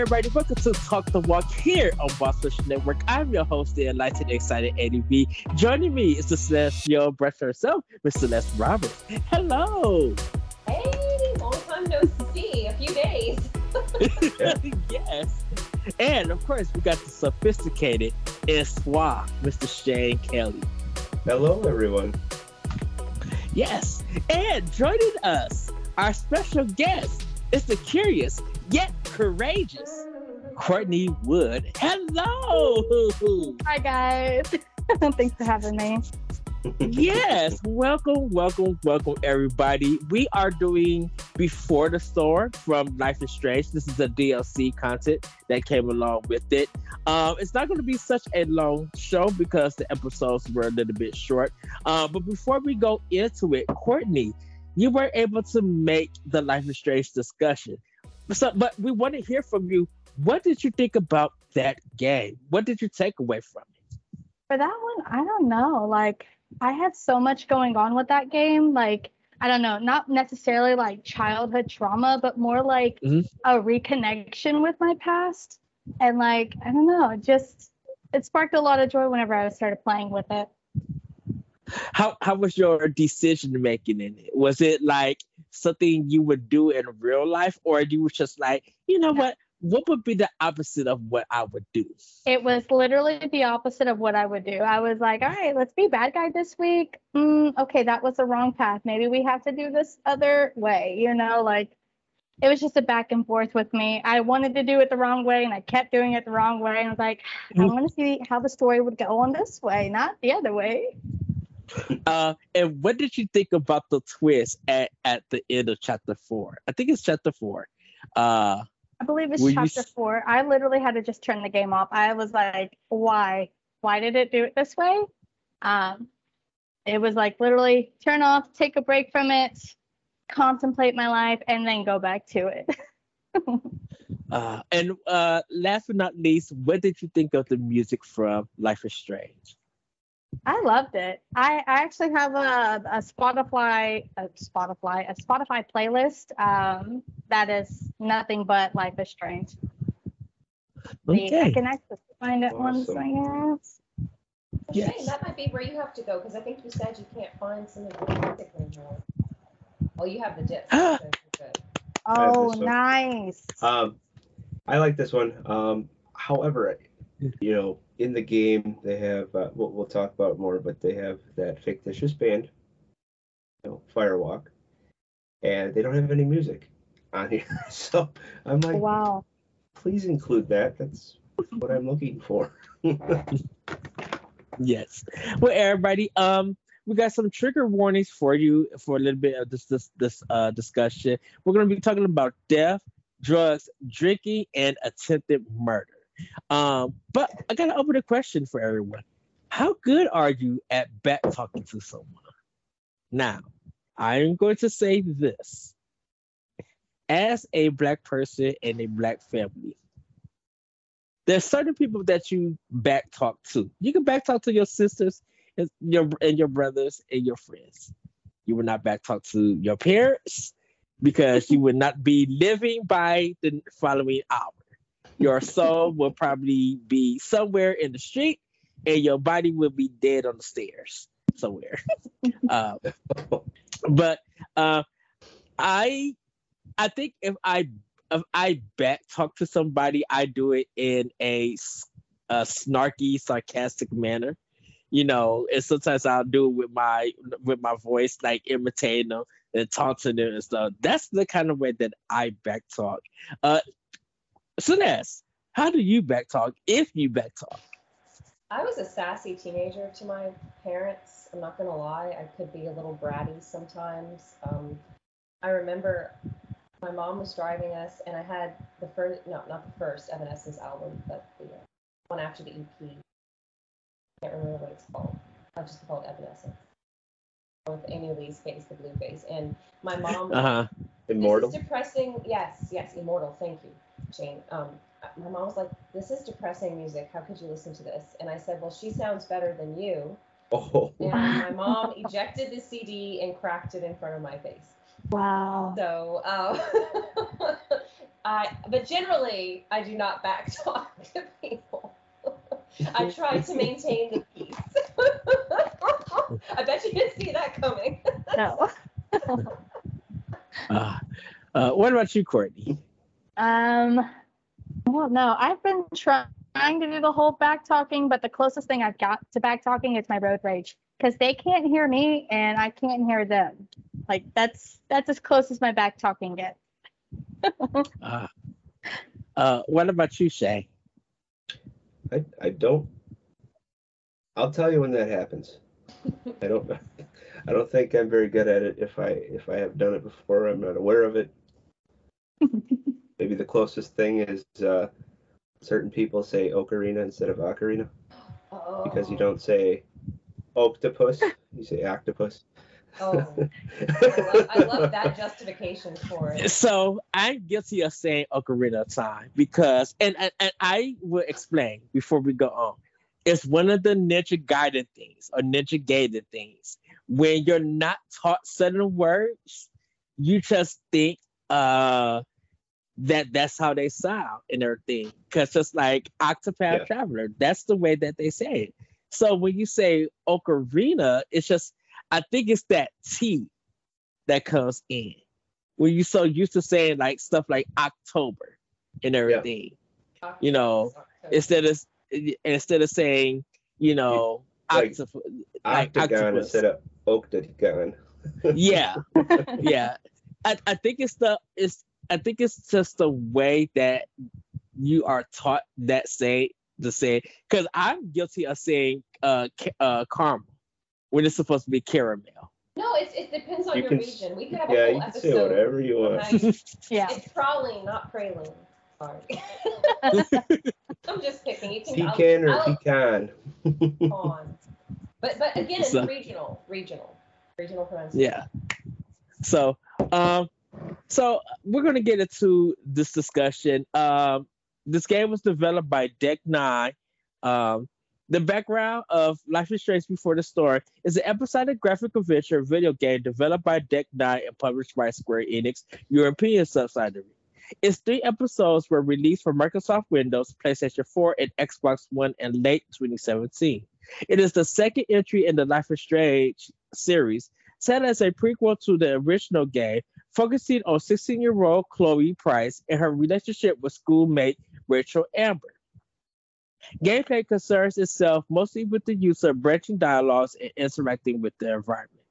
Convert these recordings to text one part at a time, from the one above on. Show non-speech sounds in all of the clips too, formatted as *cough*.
everybody. Welcome to Talk the Walk here on Boss Social Network. I'm your host, the enlightened, excited Eddie B. Joining me is the celestial breath herself, Miss Celeste Roberts. Hello. Hey, long time no see. A few days. *laughs* yes. And of course, we got the sophisticated and suave Mr. Shane Kelly. Hello, everyone. Yes. And joining us, our special guest is the curious yet courageous Courtney Wood. Hello. Hi, guys. *laughs* Thanks for having me. yes, welcome, welcome, welcome, everybody. We are doing Before the Storm from Life is Strange. This is a DLC content that came along with it. Um, it's not going to be such a long show because the episodes were a little bit short. Uh, but before we go into it, Courtney, you were able to make the Life is Strange discussion. So, but we want to hear from you. What did you think about that game? What did you take away from it? For that one, I don't know. Like, I had so much going on with that game. Like, I don't know, not necessarily like childhood trauma, but more like mm-hmm. a reconnection with my past. And like, I don't know, just it sparked a lot of joy whenever I started playing with it. How how was your decision making in it? Was it like something you would do in real life, or you were just like, you know what? What would be the opposite of what I would do? It was literally the opposite of what I would do. I was like, all right, let's be bad guy this week. Mm, okay, that was the wrong path. Maybe we have to do this other way. You know, like it was just a back and forth with me. I wanted to do it the wrong way and I kept doing it the wrong way. And I was like, I want to see how the story would go on this way, not the other way. Uh, and what did you think about the twist at, at the end of chapter four? I think it's chapter four. Uh, I believe it's chapter you... four. I literally had to just turn the game off. I was like, why? Why did it do it this way? Um, it was like literally turn off, take a break from it, contemplate my life, and then go back to it. *laughs* uh, and uh, last but not least, what did you think of the music from Life is Strange? I loved it. I, I actually have a, a Spotify a Spotify a Spotify playlist um, that is nothing but Life is Strange. Okay. I can actually find it awesome. once I guess. Yes. Shane, that might be where you have to go because I think you said you can't find some of the music anymore. Oh, you have the disc. *gasps* oh, nice. Um, I like this one. Um, however, you know, in the game they have uh, we'll, we'll talk about more, but they have that fictitious band, you know, Firewalk, and they don't have any music on here. *laughs* So I'm like, wow, please include that. That's what I'm looking for. *laughs* yes. Well, everybody, um, we got some trigger warnings for you for a little bit of this this this uh discussion. We're gonna be talking about death, drugs, drinking, and attempted murder. Um, but I got to open a question for everyone. How good are you at back talking to someone? Now, I'm going to say this. As a black person in a black family, there's certain people that you back talk to. You can back talk to your sisters and your and your brothers and your friends. You will not back talk to your parents because you would not be living by the following hour your soul will probably be somewhere in the street and your body will be dead on the stairs somewhere. *laughs* uh, but uh, I I think if I if I back talk to somebody, I do it in a, a snarky, sarcastic manner. You know, and sometimes I'll do it with my with my voice, like imitating them and taunting them and stuff. That's the kind of way that I back talk. Uh, Celeste, how do you backtalk if you backtalk? I was a sassy teenager to my parents. I'm not gonna lie, I could be a little bratty sometimes. Um, I remember my mom was driving us, and I had the first, no, not the first Evanescence album, but the uh, one after the EP. I can't remember what it's called. I'll just call it Evanescence. With Amy Lee's face, the blue face, and my mom. *laughs* Uh huh. Immortal. depressing. Yes, yes, Immortal. Thank you, Jane. Um, my mom was like, "This is depressing music. How could you listen to this?" And I said, "Well, she sounds better than you." Oh, And *laughs* my mom ejected the CD and cracked it in front of my face. Wow. So, uh, *laughs* I, but generally, I do not back talk to people. I try to maintain the peace. *laughs* I bet you didn't see that coming. No. Uh, uh, what about you, Courtney? Um, well, no, I've been trying to do the whole back talking, but the closest thing I've got to back talking is my road rage because they can't hear me and I can't hear them. Like that's that's as close as my back talking gets. Uh, *laughs* uh, what about you, Shay? I, I don't. I'll tell you when that happens. I don't. *laughs* I don't think I'm very good at it. If I if I have done it before, I'm not aware of it. *laughs* Maybe the closest thing is uh, certain people say ocarina instead of ocarina Oh. because you don't say octopus, you say octopus. Oh, I love, I love that justification for it. So I'm guilty of saying Ocarina of Time because, and, and, and I will explain before we go on. It's one of the Ninja guided things or Ninja Gaiden things. When you're not taught certain words, you just think uh, that that's how they sound and everything. Because just like Octopath Yeah. Traveler, that's the way that they say it. So when you say Ocarina, it's just, I think it's that T that comes in when you're so used to saying like stuff like October and everything, you know, instead of instead of saying, you know, Like, octop- like Octagon octopus. instead of octagon. yeah, yeah. I, I think it's the it's I think it's just the way that you are taught that say the say because I'm guilty of saying uh uh caramel when it's supposed to be caramel. No, it's, it depends on You your can region. We could have a Yeah, whole you can say whatever you want. how *laughs* Yeah. It's praline, not praline. Sorry. *laughs* I'm just picking. You can I'll- or I'll- pecan? on. But but again, it's So- regional, regional, regional pronunciation. Yeah. So, um, so we're gonna get into this discussion. Um, this game was developed by Deck Nine. Um, the background of Life is Strange Before the Storm is an episodic graphic adventure video game developed by Deck Nine and published by Square Enix European subsidiary. Its three episodes were released for Microsoft Windows, PlayStation 4, and Xbox One in late 2017. It is the second entry in the Life is Strange series, set as a prequel to the original game, focusing on 16 year old Chloe Price and her relationship with schoolmate Rachel Amber. Gameplay concerns itself mostly with the use of branching dialogues and interacting with the environment.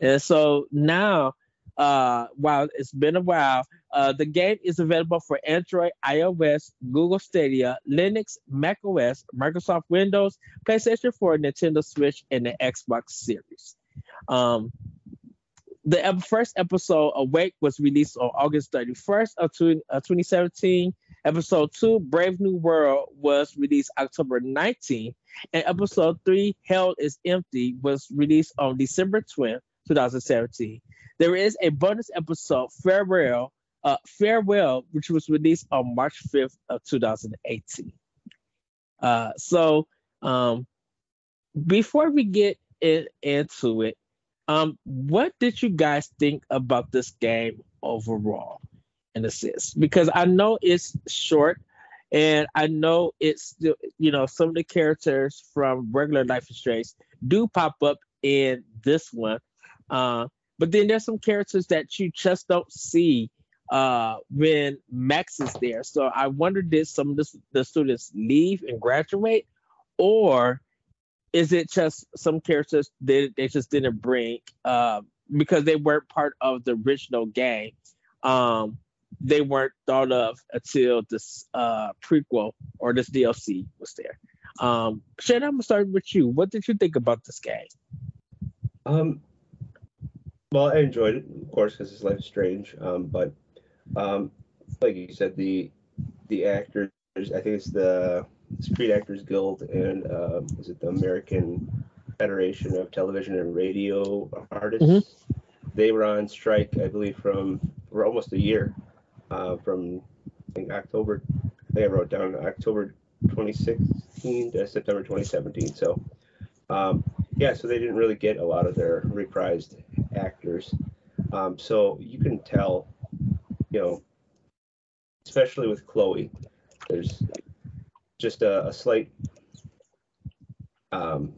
And so now, uh, while it's been a while, uh, the game is available for Android, iOS, Google Stadia, Linux, Mac OS, Microsoft Windows, PlayStation 4, Nintendo Switch, and the Xbox Series. Um, the ep- first episode, Awake, was released on August 31st of two- uh, 2017. Episode 2, Brave New World, was released October 19th. And episode 3, Hell is Empty, was released on December 12th, 2017. There is a bonus episode, Farewell, uh, Farewell, which was released on March 5th of 2018. Uh, so um, before we get in, into it, um, what did you guys think about this game overall, in a sense? Because I know it's short, and I know it's you know, some of the characters from regular Life is Strange do pop up in this one, uh, but then there's some characters that you just don't see uh, when Max is there. So I wonder did some of the, the students leave and graduate, or is it just some characters that they just didn't bring uh, because they weren't part of the original game? Um, they weren't thought of until this uh, prequel or this DLC was there. Um, Shannon, I'm gonna start with you. What did you think about this game? Um, well, I enjoyed it, of course, because it's Life is Strange. Um, but um, like you said, the the actors, I think it's the Screen Actors Guild and um, is it the American Federation of Television and Radio Artists? Mhm. They were on strike, I believe, from for almost a year, uh, from I think October. I think I wrote down October 2016 to September 2017. So. Um, yeah, so they didn't really get a lot of their reprised actors. Um, so you can tell, you know, especially with Chloe, there's just a, a slight um,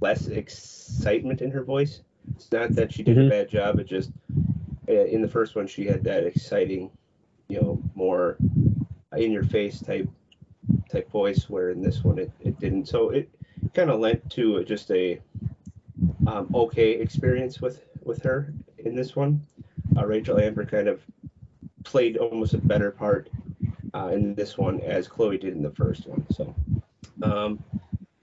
less excitement in her voice. It's not that she did Mhm. a bad job. It just uh, in the first one she had that exciting, you know, more in your face type type voice, where in this one it, it didn't. So it kind of lent to just a um, okay experience with with her in this one. Uh, Rachel Amber kind of played almost a better part uh, in this one as Chloe did in the first one. So, um,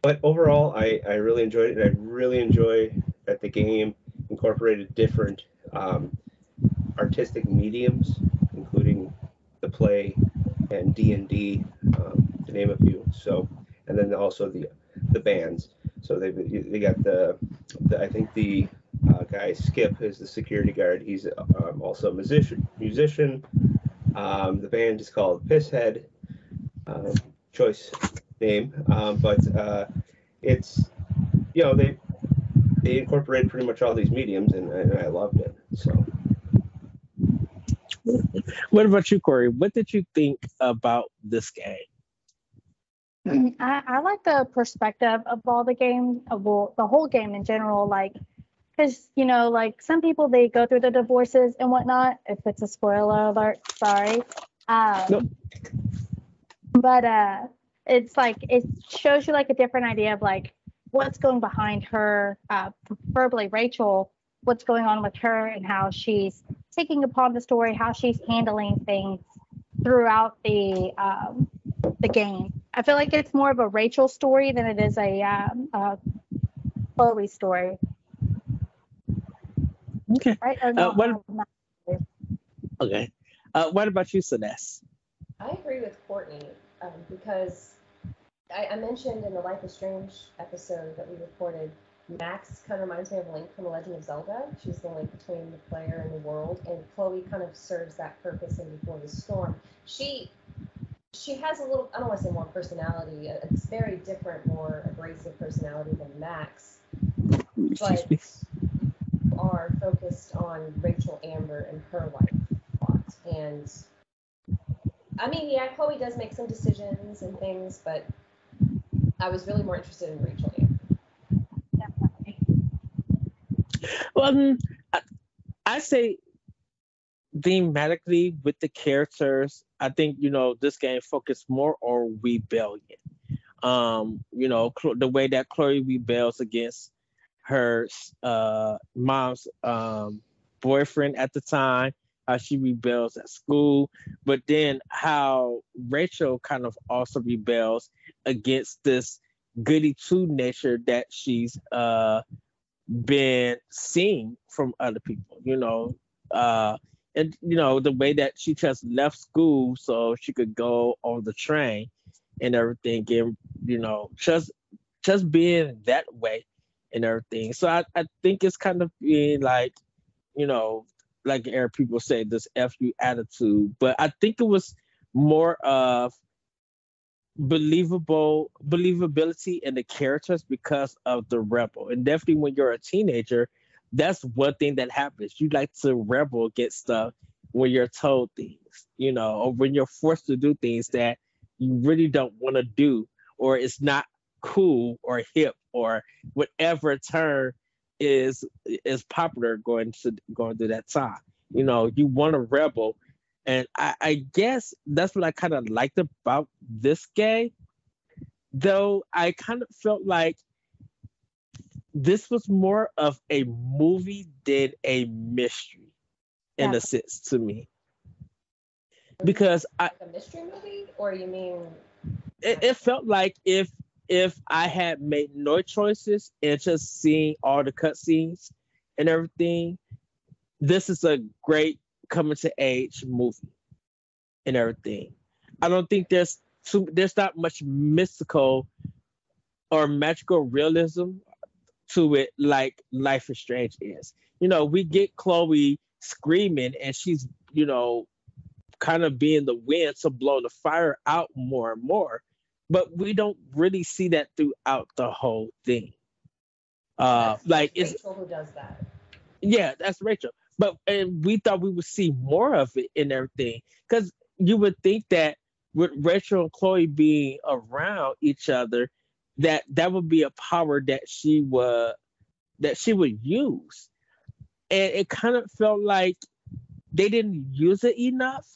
but overall, I, I really enjoyed it, I really enjoy that the game incorporated different um, artistic mediums, including the play and D and D, um, to name a few. So, and then also the the bands. So they they got the, the I think the uh, guy Skip is the security guard. He's um, also a musician. Musician. Um, the band is called Pisshead. Um, choice name, um, but uh, it's you know they they incorporated pretty much all these mediums, and, and I loved it. So What about you, Corey? What did you think about this game? I, I like the perspective of all the game, of well, the whole game in general. Like, because you know, like some people they go through the divorces and whatnot. If it's a spoiler alert, sorry. Um, Nope. But uh, it's like it shows you like a different idea of like what's going behind her, uh, preferably Rachel, what's going on with her and how she's taking upon the story, how she's handling things throughout the um, the game. I feel like it's more of a Rachel story than it is a, um, a Chloe story, Okay. right? Or Uh, not- what- not- Okay. Uh, what about you, Siness? I agree with Courtney um, because I, I mentioned in the Life is Strange episode that we recorded, Max kind of reminds me of Link from The Legend of Zelda. She's the link between the player and the world, and Chloe kind of serves that purpose in Before the Storm. She she has a little, I don't want to say more personality, a, a very different, more abrasive personality than Max, but me. Are focused on Rachel Amber and her life plot. And I mean, yeah, Chloe does make some decisions and things, but I was really more interested in Rachel Amber. definitely. Well, um, I, I say thematically with the characters, I think you know this game focused more on rebellion. Um, you know, the way that Chloe rebels against her uh, mom's um, boyfriend at the time, how she rebels at school, but then how Rachel kind of also rebels against this goody two nature that she's uh, been seeing from other people, you know. Uh, and you know, the way that she just left school so she could go on the train and everything, and you know, just just being that way and everything. So I, I think it's kind of being like, you know, like air people say, this FU attitude. But I think it was more of believable believability in the characters because of the rebel. And definitely when you're a teenager, that's one thing that happens. You like to rebel against stuff when you're told things, you know, or when you're forced to do things that you really don't want to do, or it's not cool or hip or whatever term is is popular going to going through that time. You know, you want a rebel. And I, I guess that's what I kind of liked about this game. Though I kind of felt like this was more of a movie than a mystery in Yeah. a sense to me. Because I, Like a mystery movie, or you mean? it, it felt like if if I had made no choices and just seeing all the cutscenes and everything, this is a great coming to age movie and everything. I don't think there's too, there's not much mystical or magical realism to it like Life is Strange is. You know, we get Chloe screaming and she's, you know, kind of being the wind to blow the fire out more and more but we don't really see that throughout the whole thing. Uh, That's like it's Rachel who does that. yeah, that's Rachel. But and we thought we would see more of it in everything because you would think that with Rachel and Chloe being around each other, that that would be a power that she would that she would use, and it kind of felt like they didn't use it enough.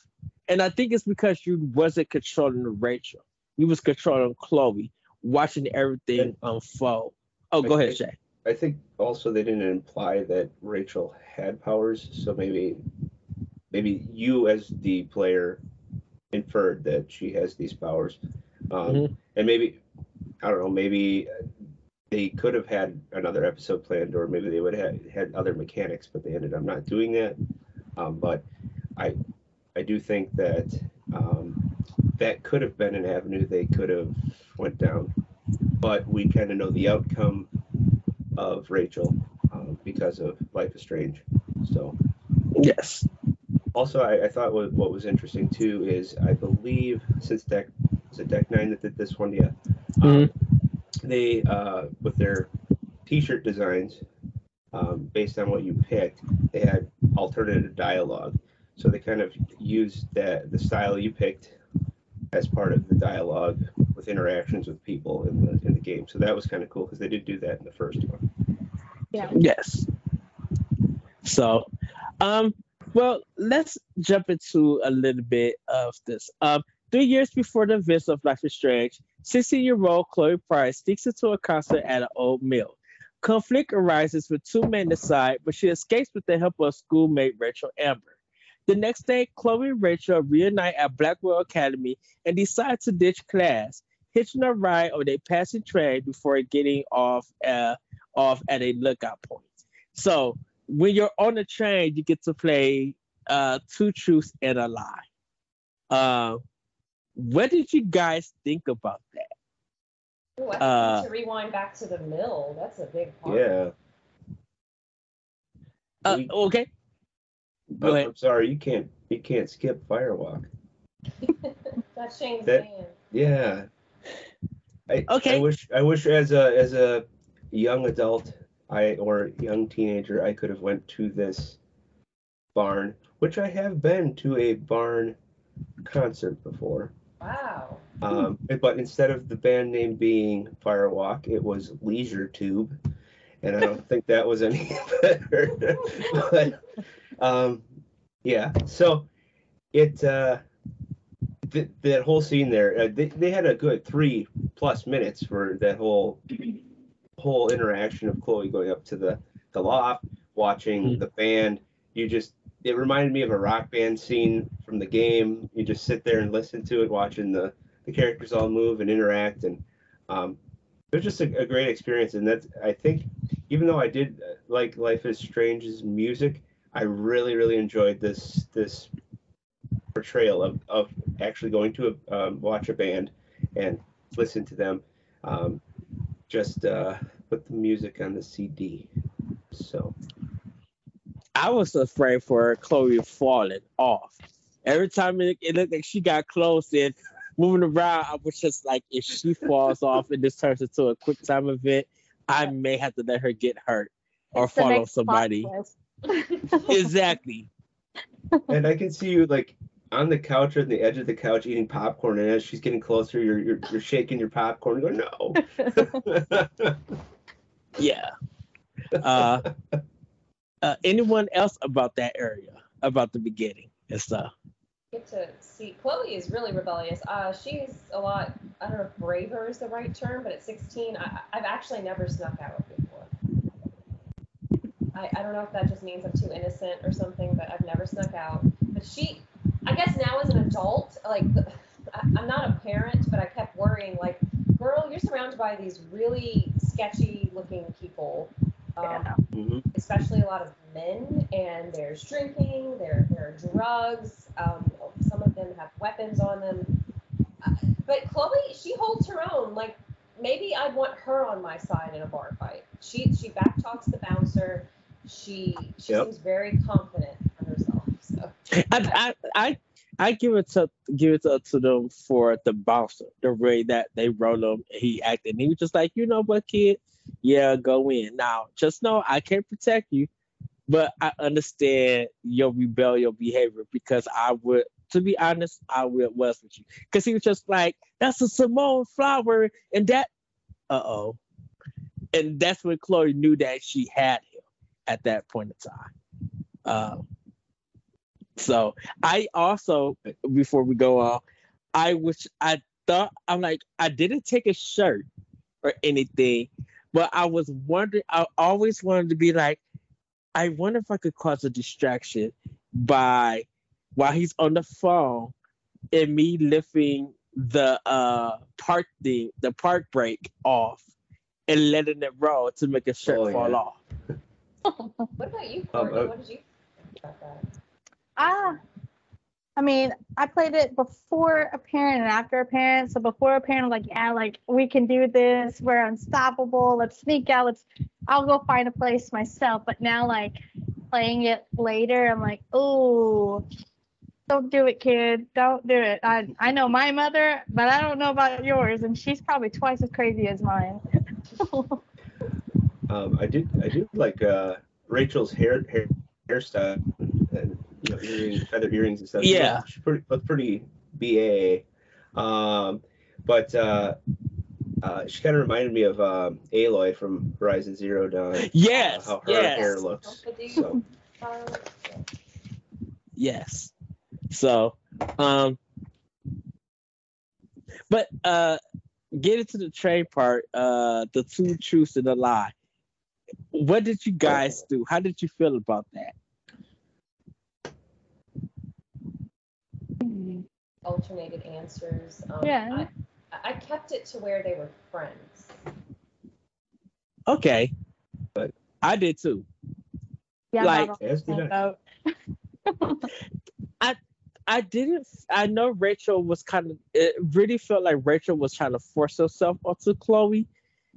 And I think it's because you wasn't controlling Rachel, you was controlling Chloe, watching everything unfold. Oh, go ahead, Shay. I think also they didn't imply that Rachel had powers, so maybe maybe you as the player inferred that she has these powers, um, Mhm. and maybe I don't know, maybe they could have had another episode planned, or maybe they would have had other mechanics, but they ended up not doing that. Um, but I I do think that um, that could have been an avenue they could have went down, but we kind of know the outcome of Rachel um, because of Life is Strange. So, Yes. also, I, I thought what, what was interesting too is I believe since Deck was it Deck Nine that did this one, yeah, um, they uh, with their T-shirt designs um, based on what you picked, they had alternative dialogue. So they kind of used that the style you picked as part of the dialogue with interactions with people in the in the game. So that was kind of cool because they did do that in the first one. Yeah. Yes. So, um, well, let's jump into a little bit of this. Um, three years before the events of Life is Strange, 16-year-old Chloe Price sneaks into a concert at an old mill. Conflict arises with two men decide, but she escapes with the help of schoolmate Rachel Amber. The next day, Chloe and Rachel reunite at Blackwell Academy and decide to ditch class, hitching a ride on a passing train before getting off uh, off at a lookout point. So when you're on the train, you get to play uh, two truths and a lie. Uh, what did you guys think about that? Ooh, I Uh, to rewind back to the mill. That's a big part. Yeah. Uh, okay. Go I'm. I'm sorry, you can't you can't skip Firewalk. *laughs* That's Shane's That- band. Yeah. I, Okay. I wish I wish as a as a young adult I or young teenager I could have went to this barn, which I have been to a barn concert before. Wow. Um, but instead of the band name being Firewalk, it was Leisure Tube, and I don't think that was any *laughs* better. but um, yeah, so it uh, th- that whole scene there, uh, they they had a good three plus minutes for that whole whole interaction of Chloe going up to the the loft, watching Mhm. the band. You just it reminded me of a rock band scene from the game. You just sit there and listen to it, watching the the characters all move and interact, and um, it was just a, a great experience. And that's I think even though I did uh, like Life is Strange's music, I really really enjoyed this this portrayal of, of actually going to a, um, watch a band and listen to them. Um, just uh, put the music on the CD. So I was afraid for Chloe falling off. Every time it, it looked like she got close and moving around, I was just like, if she falls off and this turns into a quick time event, I may have to let her get hurt or It's fall on somebody. twist. *laughs* *laughs* Exactly. and I can see you like on the couch or on the edge of the couch eating popcorn, and as she's getting closer, you're you're, you're shaking your popcorn, and going no. *laughs* Yeah. Uh, uh, anyone else about that area, about the beginning and stuff? Get to see Chloe is really rebellious. Uh, she's a lot. I don't know if braver is the right term, but at 16, I, I've actually never snuck out before. I, I don't know if that just means I'm too innocent or something, but I've never snuck out. But she, I guess now as an adult, like the, I, I'm not a parent, but I kept worrying, like, girl, you're surrounded by these really sketchy looking people. Um, Yeah. Mhm. especially a lot of men, and there's drinking, there there are drugs. Um, some of them have weapons on them. Uh, But Chloe, she holds her own. Like maybe I'd want her on my side in a bar fight. She she backtalks the bouncer. She she Yep. seems very confident in herself. So I, I, I, I give it to give it to, to them for the bouncer, the way that they wrote him. He acted. And he was just like, you know what, kid, yeah, go in. Now, just know I can't protect you, but I understand your rebellious behavior because I would, to be honest, I was with you. Because he was just like, that's a Simone flower, and that, uh oh. And that's when Chloe knew that she had him at that point in time. Um, so I also, before we go on, I wish I thought I'm like I didn't take a shirt or anything, but I was wondering. I always wanted to be like, I wonder if I could cause a distraction by while he's on the phone and me lifting the uh park thing, the park brake off and letting it roll to make a shirt Oh, fall yeah. off. *laughs* What about you, Um, Courtney? uh, what did you think about that? Ah, I mean, I played it before a parent and after a parent. So before a parent, I'm like, yeah, like we can do this. We're unstoppable. Let's sneak out. Let's. I'll go find a place myself. But now, like playing it later, I'm like, oh, don't do it, kid. Don't do it. I I know my mother, but I don't know about yours, and she's probably twice as crazy as mine. *laughs* Um, I did I did like uh, Rachel's hair, hair hairstyle and you know earrings, feather earrings and stuff. Yeah. looked- she pretty looked pretty ba. Um, but uh, uh, she kind of reminded me of um, Aloy from Horizon Zero Dawn. Yes, how her yes. hair looks. So *laughs* Yes. So, um, but uh, get into the train part. Uh, the two truths and a lie. What did you guys do? How did you feel about that? alternated answers. Um, Yeah. I, I kept it to where they were friends. Okay. But- I did too. Yeah, Like- not as did on I. I didn't. I know Rachel was kind of. It really felt like Rachel was trying to force herself onto Chloe,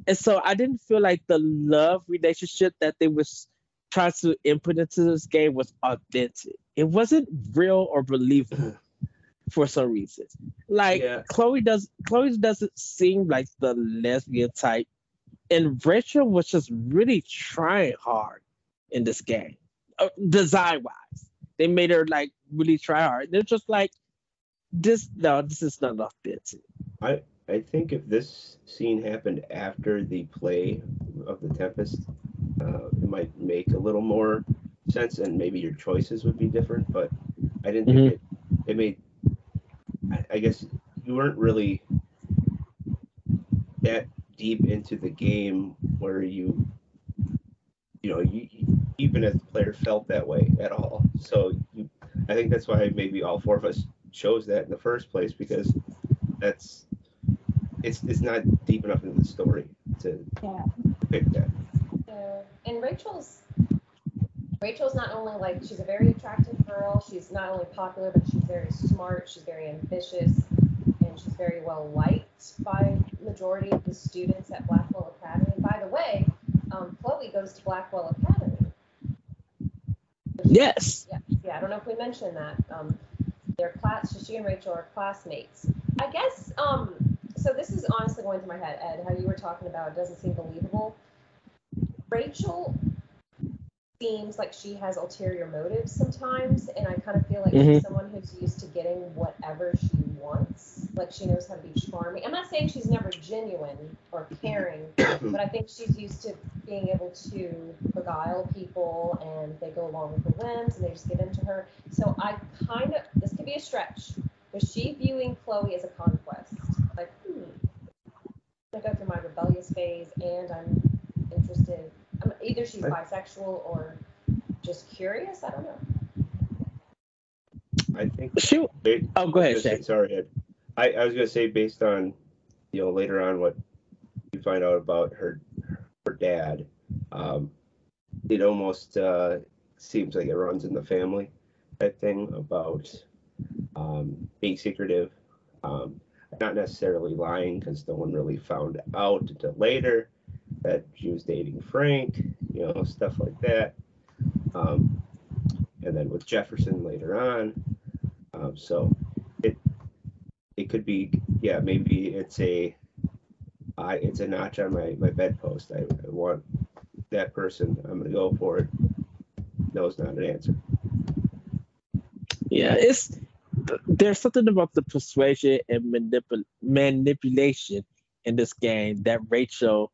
and so I didn't feel like the love relationship that they was trying to input into this game was authentic. It wasn't real or believable *clears throat* for some reason. Like Yeah. Chloe does. Chloe doesn't seem like the lesbian type, and Rachel was just really trying hard in this game, uh, design wise. They made her like really try hard. They're just like, this no, this is not authentic. I I think if this scene happened after the play of the Tempest, uh, it might make a little more sense, and maybe your choices would be different. But I didn't think it. It made. I, I guess you weren't really that deep into the game where you, you know, you even if the player felt that way at all. So you, I think that's why maybe all four of us chose that in the first place because that's it's it's not deep enough into the story to Yeah. pick that. Yeah. And Rachel's Rachel's not only like she's a very attractive girl, she's not only popular, but she's very smart, she's very ambitious, and she's very well liked by majority of the students at Blackwell Academy. By the way, um, Chloe goes to Blackwell Academy. Yes. Yeah, yeah. I don't know if we mentioned that. Um, they're class. She and Rachel are classmates. I guess. Um, so this is honestly going through my head, Ed. How you were talking about it doesn't seem believable. Rachel seems like she has ulterior motives sometimes, and I kind of feel like Mhm. she's someone who's used to getting whatever she wants. Like she knows how to be charming. I'm not saying she's never genuine or caring, *coughs* but I think she's used to being able to beguile people and they go along with her whims and they just give in to her. So I kind of, this could be a stretch. Was she viewing Chloe as a conquest? Like, hmm, I'm gonna go through my rebellious phase and I'm interested. I'm, either she's Right. bisexual or just curious. I don't know. I think. She. Ba- Oh, go ahead, I was gonna Shay. say- Sorry, Ed. I, I was gonna say based on, you know, later on what you find out about her her dad, um, it almost uh, seems like it runs in the family type thing about um, being secretive, um, not necessarily lying because no one really found out until later that she was dating Frank, you know, stuff like that. Um, and then with Jefferson later on. Um, so it it could be yeah maybe it's a I it's a notch on my my bedpost. I, I want that person. I'm gonna go for it. No, it's not an answer. Yeah, it's there's something about the persuasion and manipul- manipulation in this game that Rachel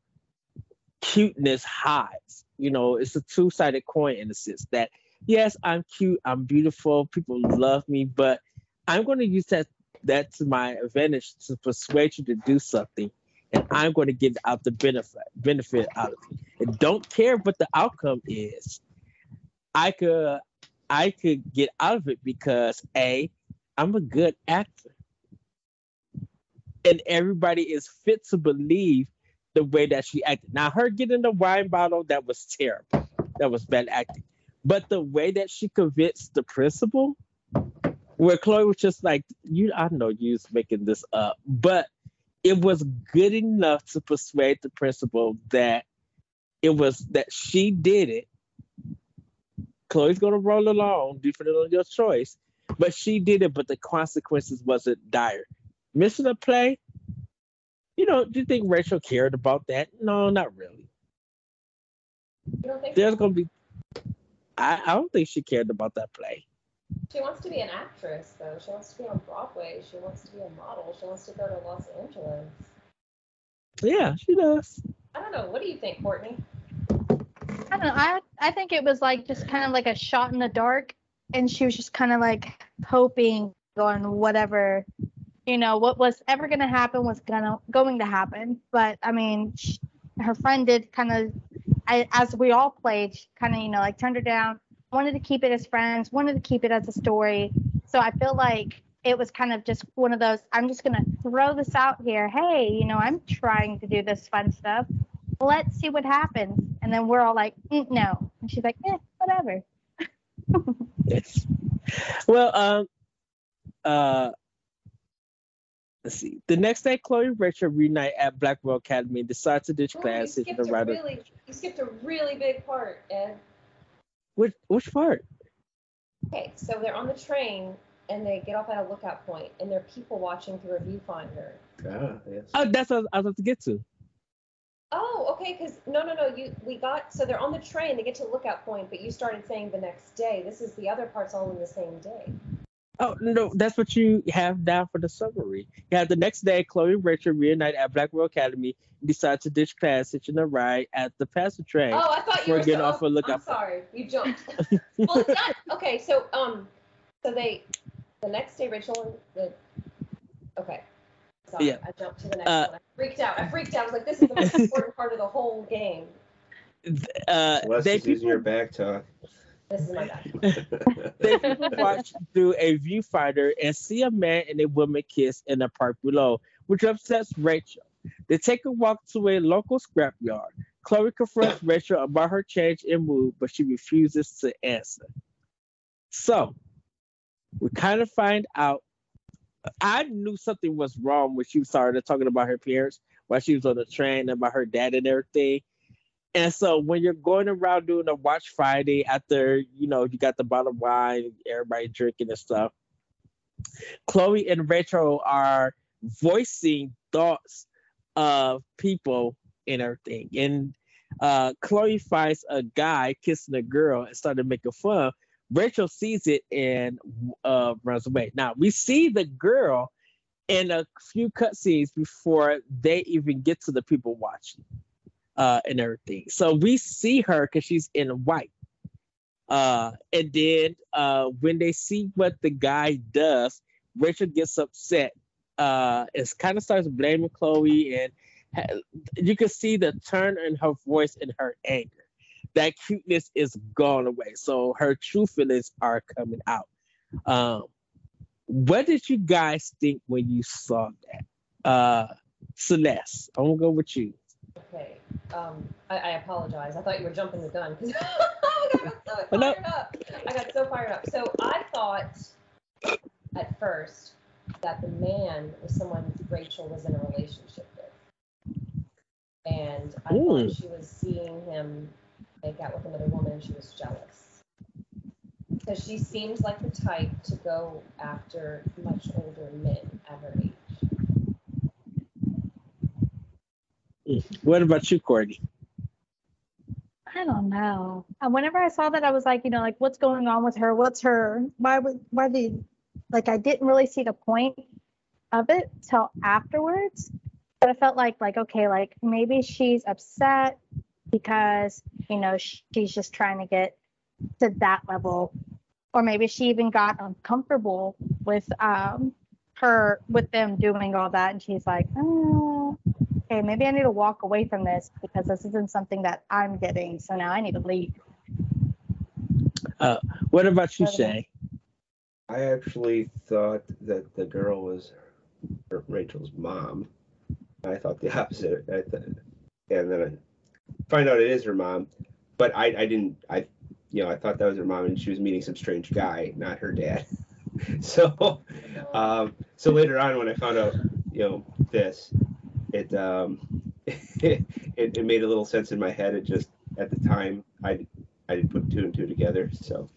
cuteness hides. You know, it's a two-sided coin in the sense that yes, I'm cute, I'm beautiful, people love me, but I'm going to use that that to my advantage to persuade you to do something, and I'm going to get out the benefit benefit out of it. And don't care what the outcome is. I could I could get out of it because a I'm a good actor, and everybody is fit to believe the way that she acted. Now, her getting the wine bottle that was terrible, that was bad acting, but the way that she convinced the principal where Chloe was just like, "You, I know you was making this up," but it was good enough to persuade the principal that it was that she did it. Chloe's gonna roll along, different on your choice, but she did it. But the consequences wasn't dire. Missing a play. You know, do you think Rachel cared about that? No, not really. You don't think There's so? gonna be. I, I don't think she cared about that play. She wants to be an actress, though. She wants to be on Broadway. She wants to be a model. She wants to go to Los Angeles. Yeah, she does. I don't know. What do you think, Courtney? I don't know. I I think it was like just kind of like a shot in the dark, and she was just kind of like hoping on whatever, you know, what was ever gonna happen was gonna going to happen. But I mean, sh her friend did kind of, as we all played, kind of you know like turned her down. Wanted to keep it as friends. Wanted to keep it as a story. So I feel like it was kind of just one of those. I'm just gonna throw this out here. Hey, you know, I'm trying to do this fun stuff let's see what happens. And then we're all like, mm, no. And she's like, eh, whatever. Yes. *laughs* Well, um, uh, let's see. The next day, Chloe and Rachel reunite at Blackwell Academy and decide to ditch Oh, you class. skipped taking a the writer. really, you skipped a really big part, Ed. Which which part? Okay, so they're on the train and they get off at a lookout point, and there are people watching through a viewfinder. Ah, yes. Oh, that's what I was about to get to. Oh, okay. Because no, no, no. You we got so they're on the train. They get to the lookout point, but you started saying the next day. This is the other parts all in the same day. Oh no, that's what you have down for the summary. You have the next day, Chloe and Rachel reunite at Blackwell Academy and decide to ditch class, hitching a ride at the passenger train. Oh, I thought you We're were getting so, off a lookout I'm sorry, you jumped. *laughs* well, it's not okay. So um, so they the next day, Rachel and the okay. Sorry, Yeah. I jumped to the next Uh, one. I freaked out. I freaked out. I was like, this is the most *laughs* important part of the whole game. Uh, Wes they is using people your back talk. This is my *laughs* bad. they people watch through a viewfinder and see a man and a woman kiss in the park below, which upsets Rachel. They take a walk to a local scrapyard. Chloe confronts Rachel about her change in mood, but she refuses to answer. So, we kind of find out. I knew something was wrong when she started talking about her parents while she was on the train about her dad and everything. And so when you're going around doing a watch Friday after, you know, you got the bottle of wine, everybody drinking and stuff, Chloe and Rachel are voicing thoughts of people and everything. And uh, Chloe finds a guy kissing a girl and started making fun. Rachel sees it and uh, runs away. Now we see the girl in a few cutscenes before they even get to the people watching uh, and everything. So we see her because she's in white. Uh, and then uh, when they see what the guy does, Rachel gets upset. Uh, it kind of starts blaming Chloe, and ha- you can see the turn in her voice and her anger. That cuteness is gone away. So her true feelings are coming out. Um, what did you guys think when you saw that? Uh, Celeste, I'm gonna go with you. Okay. Um, I, I apologize. I thought you were jumping the gun. 'cause- *laughs* I got so no. fired up. I got so fired up. So I thought at first that the man was someone Rachel was in a relationship with. And I Ooh. thought she was seeing him make out with another woman and she was jealous. Because she seems like the type to go after much older men at her age. What about you, Courtney? I don't know. And whenever I saw that, I was like, you know, like what's going on with her? What's her? Why would? Why the? Like I didn't really see the point of it till afterwards. But I felt like, like okay, like maybe she's upset because you know she's just trying to get to that level, or maybe she even got uncomfortable with um her with them doing all that, and she's like, oh, okay, maybe I need to walk away from this because this isn't something that I'm getting. So now I need to leave. What about you, What about- Shay? I actually thought that the girl was R- Rachel's mom. I thought the *laughs* opposite. I th- and then I find out it is her mom, but I, I didn't. I, you know, I thought that was her mom, and she was meeting some strange guy, not her dad. *laughs* so, *laughs* um, so later on, when I found out, you know, this, it, um, *laughs* it, it made a little sense in my head. It just at the time, I, I didn't put two and two together. So,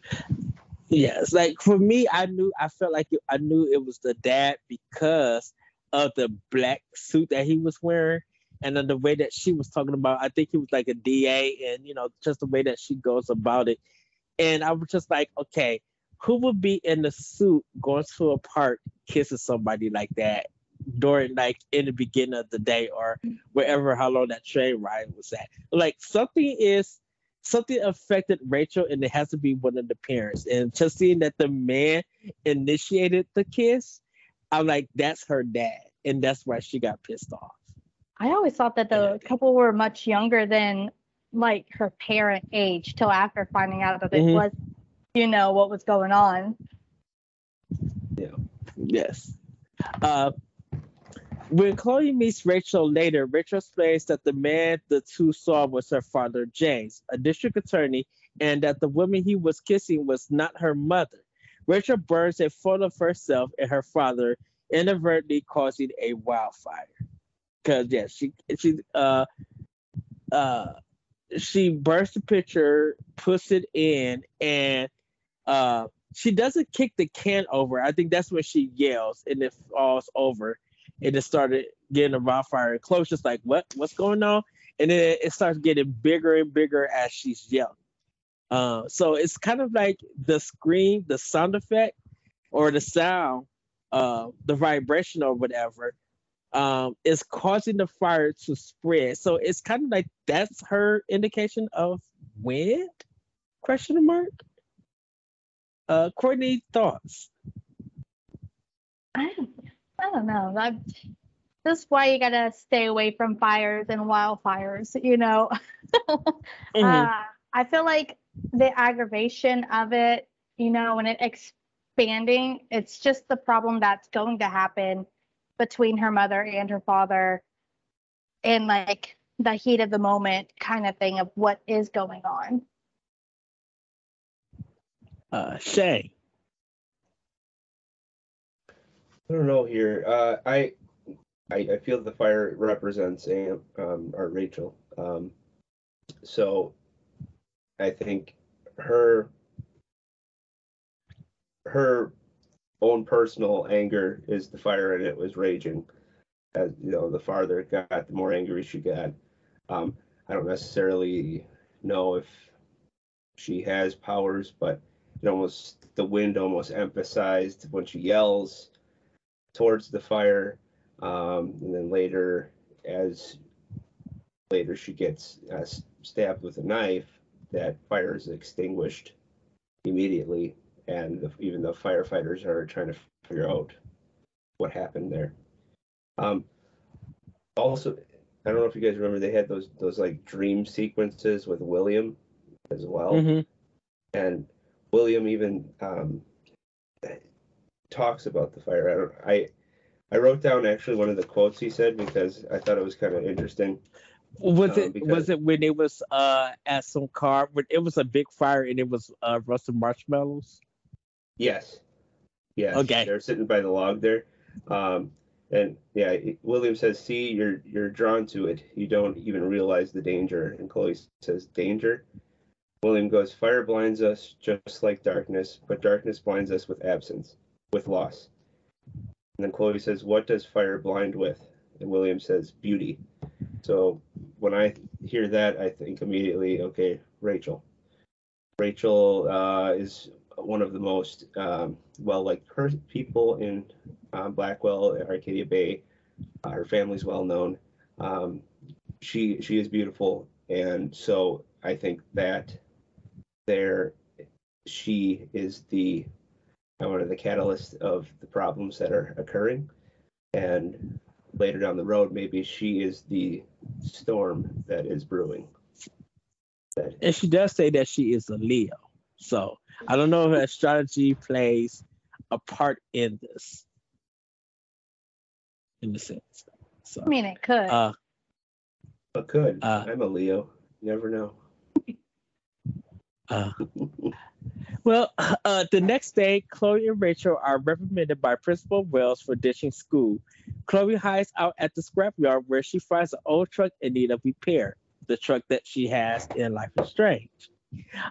Yes, like for me, I knew I felt like it, I knew it was the dad because of the black suit that he was wearing, and then the way that she was talking about. I think he was like a DA, and you know, just the way that she goes about it. And I was just like, okay, who would be in the suit going to a park kissing somebody like that during like in the beginning of the day or wherever how long that train ride was at? Like something is something affected Rachel, and it has to be one of the parents. And just seeing that the man initiated the kiss, I'm like, that's her dad, and that's why she got pissed off. I always thought that the couple were much younger than like her parent age till after finding out that it Mhm. was, you know, what was going on. Yeah. Yes. Uh, when Chloe meets Rachel later, Rachel explains that the man the two saw was her father, James, a district attorney, and that the woman he was kissing was not her mother. Rachel burns a photo of herself and her father, inadvertently causing a wildfire. Because yeah, she she uh uh she burns the picture, puts it in, and uh she doesn't kick the can over. I think that's when she yells and it falls over. It started getting a. And Chloe's just like, what? What's going on? And then it starts getting bigger and bigger as she's yelling. Uh, so it's kind of like the scream, the sound effect, or the sound, uh, the vibration or whatever, um, is causing the fire to spread. So it's kind of like that's her indication of wind? Question mark. Uh, Courtney, thoughts? I I don't know. I, is why you gotta stay away from fires and wildfires. You know. *laughs* Mhm. Uh, I feel like the aggravation of it, you know, when it expanding, it's just the problem that's going to happen between her mother and her father in like the heat of the moment kind of thing of what is going on. uh, Shay. I don't know here. Uh, I, I I feel the fire represents Am, um, or Rachel. Um, so I think her her own personal anger is the fire and it was raging. As you know, the farther it got, the more angry she got. Um, I don't necessarily know if she has powers, but it almost the wind almost emphasized when she yells towards the fire um, and then later as later she gets uh, stabbed with a knife that fire is extinguished immediately and the, even the firefighters are trying to figure out what happened there um, also i don't know if you guys remember they had those those like dream sequences with william as well Mhm. and William even um, talks about the fire. I, don't, I I wrote down actually one of the quotes he said because I thought it was kind of interesting. Was Um, it because- was it when it was uh at some car when it was a big fire and it was uh roasted marshmallows? Yes, yes. Okay. They're sitting by the log there, um, and yeah, William says, "See, you're you're drawn to it. You don't even realize the danger." And Chloe says, "Danger." William goes, "Fire blinds us just like darkness, but darkness blinds us with absence, with loss." And then Chloe says, "What does fire blind with?" And William says, "Beauty." So when I hear that, I think immediately, okay, Rachel. Rachel uh, is one of the most um, well liked people in uh, Blackwell, Arcadia Bay. Uh, her family's well known. Um, she she is beautiful, and so I think that there she is the I one of the catalyst of the problems that are occurring, and later down the road, maybe she is the storm that is brewing. That And she does say that she is a Leo. So I don't know if astrology plays a part in this. In the sense. So I mean, it could. uh but could Uh, I'm a Leo. You never know. uh *laughs* well, *laughs* uh, the next day, Chloe and Rachel are reprimanded by Principal Wells for ditching school. Chloe hides out at the scrapyard where she finds an old truck in need of repair, the truck that she has in Life is Strange.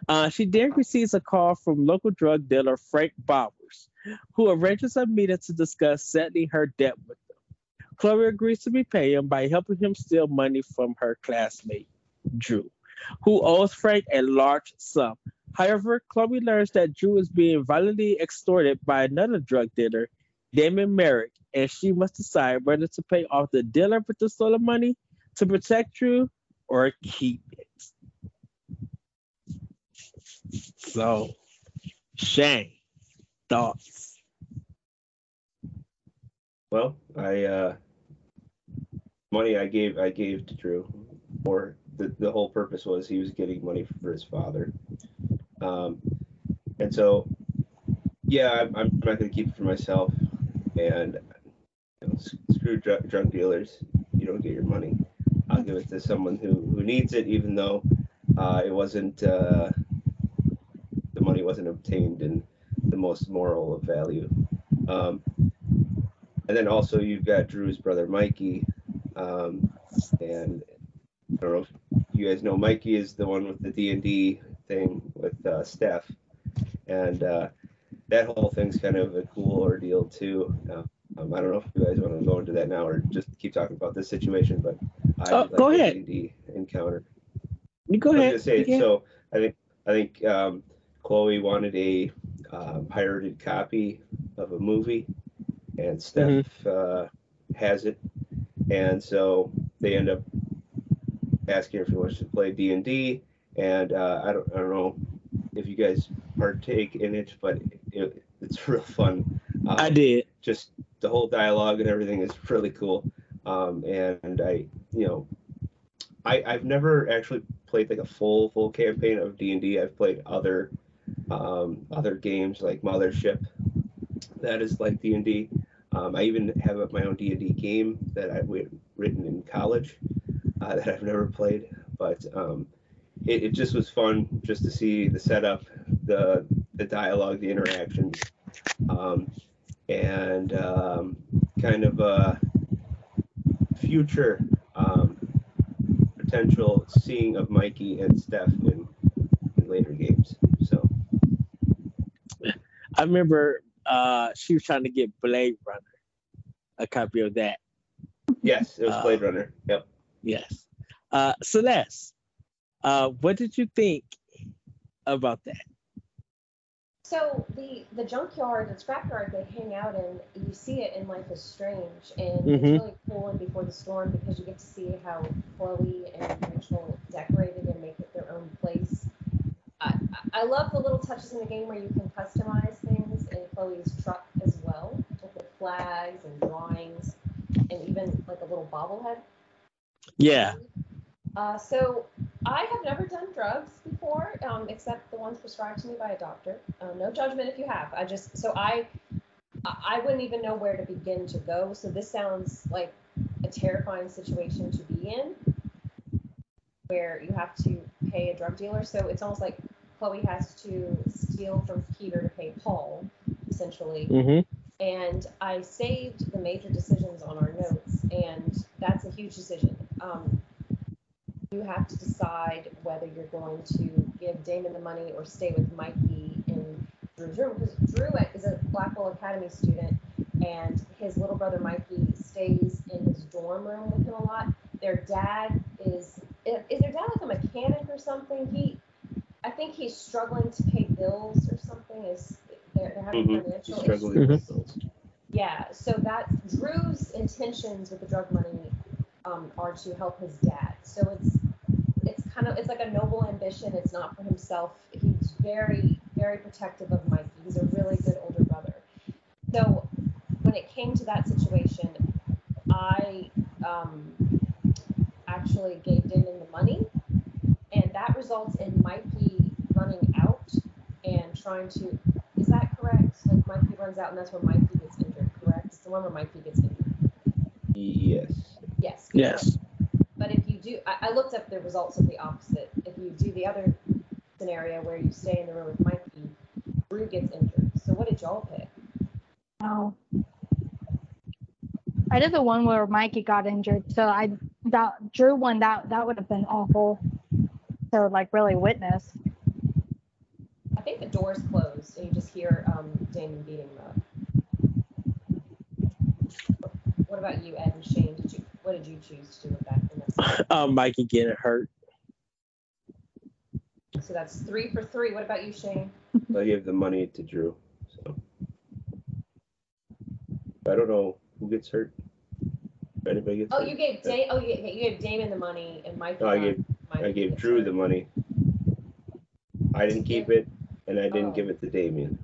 Uh, she then receives a call from local drug dealer Frank Bowers, who arranges a meeting to discuss settling her debt with him. Chloe agrees to repay him by helping him steal money from her classmate, Drew, who owes Frank a large sum. However, Chloe learns that Drew is being violently extorted by another drug dealer, Damon Merrick, and she must decide whether to pay off the dealer with the stolen money to protect Drew or keep it. So, Shane, thoughts? Well, I uh, money I gave I gave to Drew, or the the whole purpose was he was getting money for his father, um, and so yeah, I'm, I'm not going to keep it for myself, and you know, screw drug, drug dealers. You don't get your money. I'll give it to someone who who needs it, even though uh, it wasn't uh, the money wasn't obtained in the most moral of value. Um, and then also you've got Drew's brother Mikey, um, and I don't know if you guys know Mikey is the one with the D and D thing with uh, Steph, and uh, that whole thing's kind of a cool ordeal too. Uh, um, I don't know if you guys want to go into that now or just keep talking about this situation, but I Oh, go ahead. D&D encounter. You go I was ahead. say, can. so I think I think um, Chloe wanted a uh, pirated copy of a movie, and Steph Mm-hmm. uh, has it, and so they end up asking her if she wants to play D and D, and uh, I don't I don't know you guys partake in it, but it, it's real fun. Um, I did. just the whole dialogue and everything is really cool. Um, and I, you know, I I've never actually played like a full full campaign of D and D. I've played other um, other games like Mothership. That is like D and D. Um, I even have my own D and D game that I've written in college uh, that I've never played, but um, it, it just was fun just to see the setup, the the dialogue, the interactions, um, and um, kind of a future um, potential seeing of Mikey and Steph in, in later games. So I remember uh, she was trying to get Blade Runner, a copy of that. yes, it was Uh, Blade Runner. Yep. Yes. Uh, Celeste, uh, what did you think about that? So the the junkyard, the scrapyard they hang out in, you see it in Life is Strange, and Mhm. it's really cool in Before the Storm because you get to see how Chloe and Rachel decorated and make it their own place. I, I I love the little touches in the game where you can customize things in Chloe's truck as well, with the flags and drawings, and even like a little bobblehead. Yeah. Uh, so I have never done drugs before, um, except the ones prescribed to me by a doctor. Uh, no judgment if you have. I just so I I wouldn't even know where to begin to go. So this sounds like a terrifying situation to be in, where you have to pay a drug dealer. So it's almost like Chloe has to steal from Peter to pay Paul, essentially Mm-hmm. and I saved the major decisions on our notes, and that's a huge decision. Um, you have to decide whether you're going to give Damon the money or stay with Mikey in Drew's room because Drew is a Blackwell Academy student, and his little brother Mikey stays in his dorm room with him a lot. their dad is is their dad like a mechanic or something? He, I think he's struggling to pay bills or something. Is they're, they're having Mhm. financial issues. Struggling with those. Yeah, so that Drew's intentions with the drug money um, are to help his dad. So it's kind of it's like a noble ambition. It's not for himself. He's very very protective of Mikey. He's a really good older brother. So when it came to that situation, I um, actually gave Damon the money, and that results in Mikey running out and trying to. Is that correct? Like Mikey runs out, and that's where Mikey gets injured. Correct? It's the one where Mikey gets injured. Yes. Yes. Yes. But if you do, I, I looked up the results of the opposite. If you do the other scenario where you stay in the room with Mikey, Drew gets injured. So what did y'all pick? Oh. I did the one where Mikey got injured, so I that Drew one that that would have been awful to like really witness. I think the door's closed, and you just hear um, Damon beating him up. What about you, Ed and Shane? Did you what did you choose to do with that? In that scenario? *laughs* Um, Mikey getting hurt. so that's three for three. What about you, Shane? *laughs* I gave the money to Drew. So I don't know who gets hurt. If anybody gets Oh, hurt. you gave Da- Oh, you gave, you gave Damon the money, and Mikey. No, I gave Mikey I gave gets Drew hurt. the money. I didn't keep it, and I didn't Oh. give it to Damien.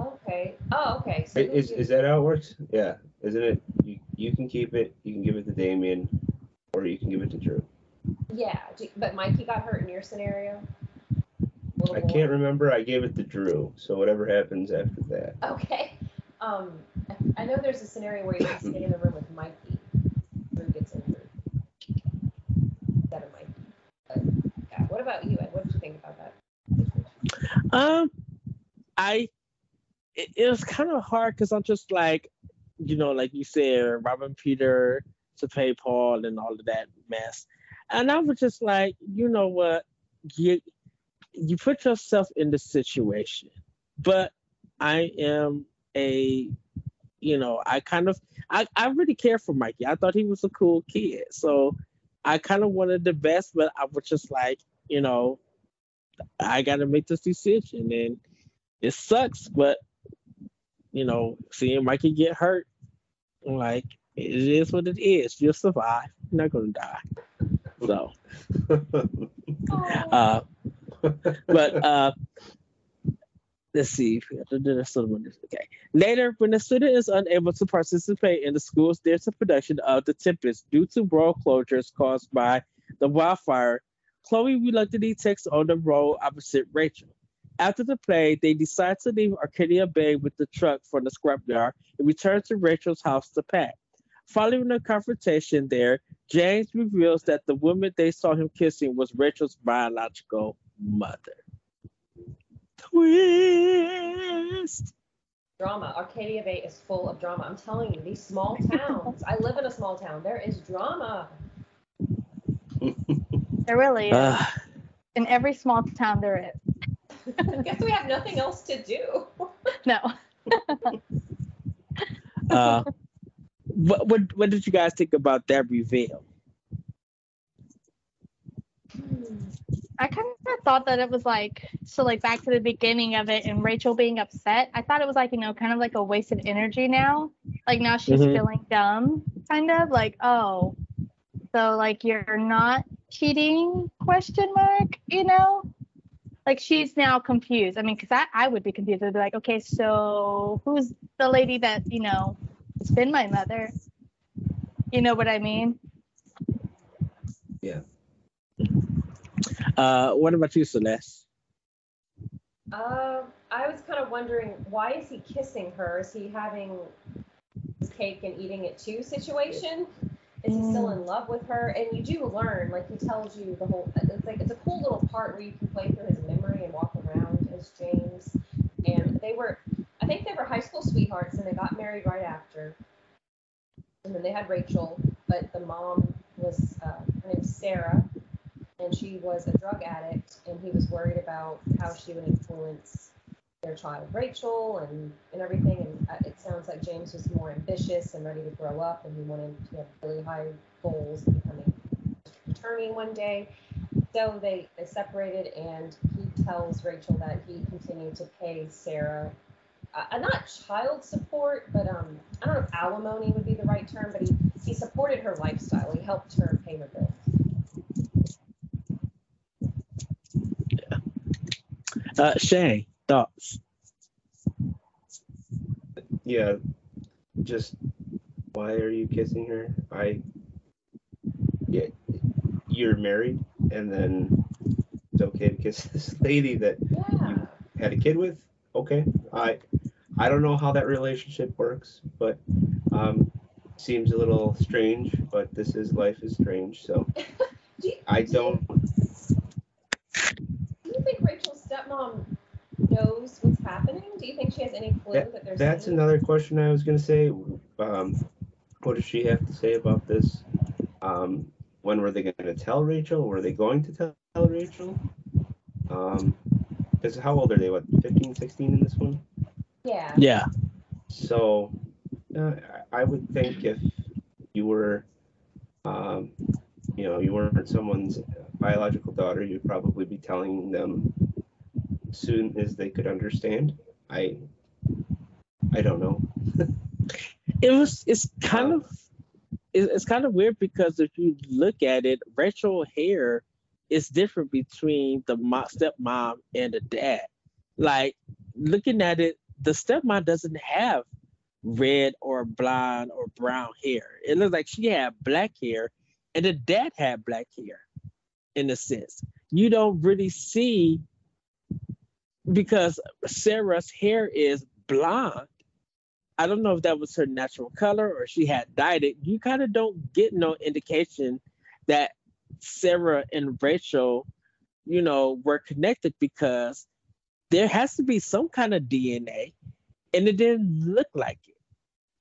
Okay. Oh, okay. So who Is, you- is that how it works? Yeah, isn't it? You, you can keep it, you can give it to Damien, or you can give it to Drew. Yeah, but Mikey got hurt in your scenario. I can't remember. I gave it to Drew. So whatever happens after that. Okay. Um, I- I know there's a scenario where you just get in the room with Mikey. Drew gets injured. Instead of Mikey. But, yeah. What about you, Ed? What did you think about that? Um, I it, it was kind of hard because I'm just like, you know, like you said, Robin Peter to pay Paul and all of that mess, and I was just like, you know what, you you put yourself in the situation, but I am a, you know, I kind of I I really care for Mikey. I thought he was a cool kid, so I kind of wanted the best, but I was just like, you know, I got to make this decision, and it sucks, but you know, seeing Mikey get hurt, like it is what it is. You'll survive. You're not gonna die. So, *laughs* uh, but uh, let's see. Okay. Later, when the student is unable to participate in the school's theater production of The Tempest due to road closures caused by the wildfire, Chloe reluctantly takes on the role opposite Rachel. After the play, they decide to leave Arcadia Bay with the truck from the scrapyard and return to Rachel's house to pack. Following a confrontation there, James reveals that the woman they saw him kissing was Rachel's biological mother. Twist. Drama. Arcadia Bay is full of drama. I'm telling you, these small towns. I live in a small town. There is drama. There really is. Uh, In every small town there is. I guess we have nothing else to do. No. *laughs* uh, what, what what did you guys think about that reveal? I kind of thought that it was like so like back to the beginning of it and Rachel being upset. I thought it was like you know kind of like a wasted energy now. Like now she's Mhm. feeling dumb, kind of like oh, so like you're not cheating? Question mark. You know, like she's now confused. I mean, because I I would be confused. I'd be like, okay, so who's the lady that you know has been my mother? You know what I mean? Yeah. Uh, what about you, Celeste? Uh, I was kind of wondering why is he kissing her? Is he having his cake and eating it too situation? Is he still in love with her? And you do learn, like he tells you the whole. It's like it's a cool little part where you can play through his and walk around as James. And they were, I think they were high school sweethearts, and they got married right after. And then they had Rachel, but the mom was uh, her name's Sarah, and she was a drug addict, and he was worried about how she would influence their child Rachel and and everything. And it sounds like James was more ambitious and ready to grow up, and he wanted to have really high goals becoming attorney one day. So they, they separated, and he tells Rachel that he continued to pay Sarah, uh, uh, not child support, but um, I don't know if alimony would be the right term, but he, he supported her lifestyle. He helped her pay her bills. Uh, Shay, thoughts? Yeah, just why are you kissing her? I yeah, you're married, and then it's okay to kiss *laughs* this lady that Yeah. had a kid with. Okay, I I don't know how that relationship works, but um, seems a little strange. But this is life is strange, so *laughs* Do you, I do you- don't. Do you think Rachel's stepmom knows what's happening? Do you think she has any clue that, there's That's seeing? another question I was gonna say. Um, what does she have to say about this? Um, when were they gonna tell Rachel? Were they going to tell Rachel? Um, because how old are they? What, 15, 16 in this one? Yeah. Yeah. So, uh, I I would think if you were, um, you know, you weren't someone's biological daughter, you'd probably be telling them soon as they could understand. I, I don't know. it was it's kind of it- it's kind of weird because if you look at it Rachel hair is different between the stepmom and the dad. Like looking at it the stepmom doesn't have red or blonde or brown hair. It looks like she had black hair and the dad had black hair in a sense. You don't really see because sarah's hair is blonde I don't know if that was her natural color or she had dyed it. You kind of don't get no indication that Sarah and Rachel, you know, were connected because there has to be some kind of DNA, and it didn't look like it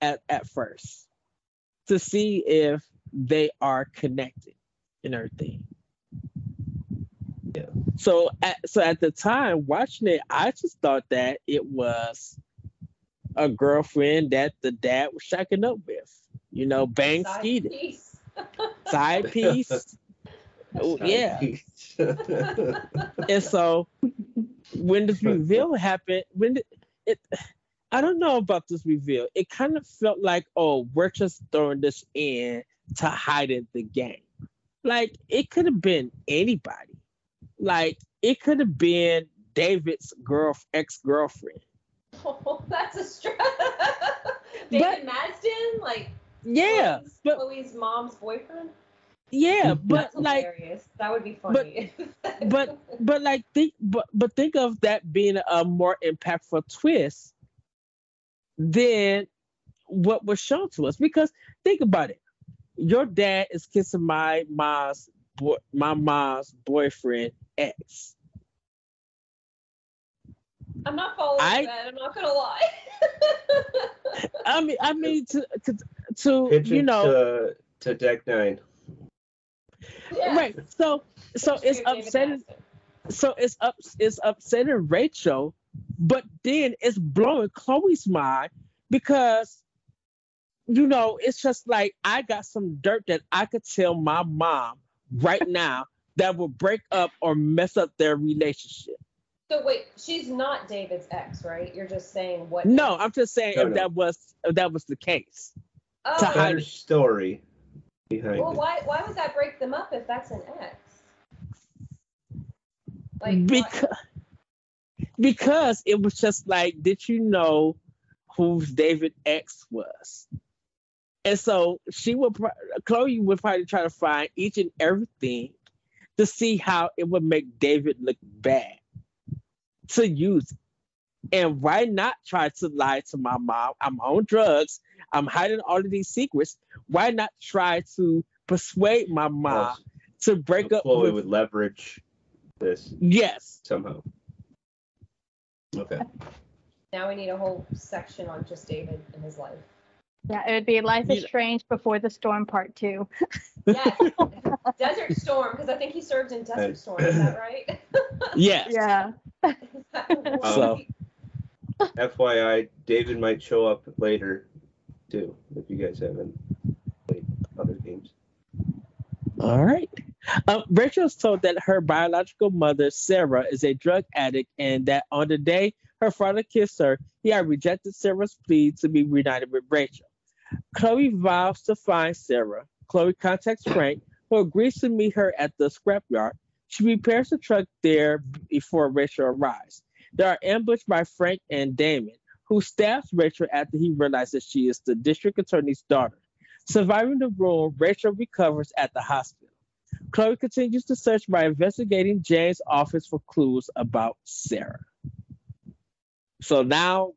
at, at first to see if they are connected and everything. Yeah. So at so at the time watching it, I just thought that it was a girlfriend that the dad was shacking up with. You know, bang Side skeeted. piece. *laughs* Side piece. *laughs* Oh, yeah. And so when this *laughs* reveal happened, when it, it I don't know about this reveal. It kind of felt like, oh, we're just throwing this in to hide in the game. Like it could have been anybody. Like it could have been David's girl ex-girlfriend. Oh, *laughs* that's a stretch. David Madsen, like Yeah, Chloe's, but- Chloe's mom's boyfriend. yeah, mm-hmm. but That's like hilarious. That would be funny. but *laughs* but like think but but think of that being a more impactful twist than what was shown to us because think about it your dad is kissing my mom's boy, my mom's boyfriend ex I'm not following I- that. I'm not gonna lie. *laughs* i mean i mean to to, to Pitch you know to, to deck nine. Yeah. right so so Picture it's upsetting so it's up it's upsetting Rachel, but then it's blowing Chloe's mind because you know it's just like I got some dirt that I could tell my mom right *laughs* now that will break up or mess up their relationship. So wait, she's not David's ex, right? You're just saying what? No, I'm just saying No, if no. that was if that was the case. Oh, to hide Better story behind well, it. why why would that break them up if that's an ex? Like why- because because it was just like, did you know who David X was? And so she would, pro- Chloe would probably try to find each and everything to see how it would make David look bad to use. And why not try to lie to my mom? I'm on drugs. I'm hiding all of these secrets. Why not try to persuade my mom Well, to break up Chloe with? would leverage this Yes, somehow. Okay. now we need a whole section on just David and his life. Yeah, it would be Life is Strange before the storm part two. *laughs* Yes, *laughs* Desert Storm, because I think he served in Desert Storm. Is that right? yes. Yeah. So- FYI, David might show up later too if you guys haven't played other games. All right. Um, Rachel is told that her biological mother, Sarah, is a drug addict and that on the day her father kissed her, he had rejected Sarah's plea to be reunited with Rachel. Chloe vows to find Sarah. Chloe contacts Frank, who agrees to meet her at the scrapyard. She repairs the truck there before Rachel arrives. They are ambushed by Frank and Damon, who stabs Rachel after he realizes she is the district attorney's daughter. Surviving the room, Rachel recovers at the hospital. Chloe continues to search by investigating James' office for clues about Sarah. So now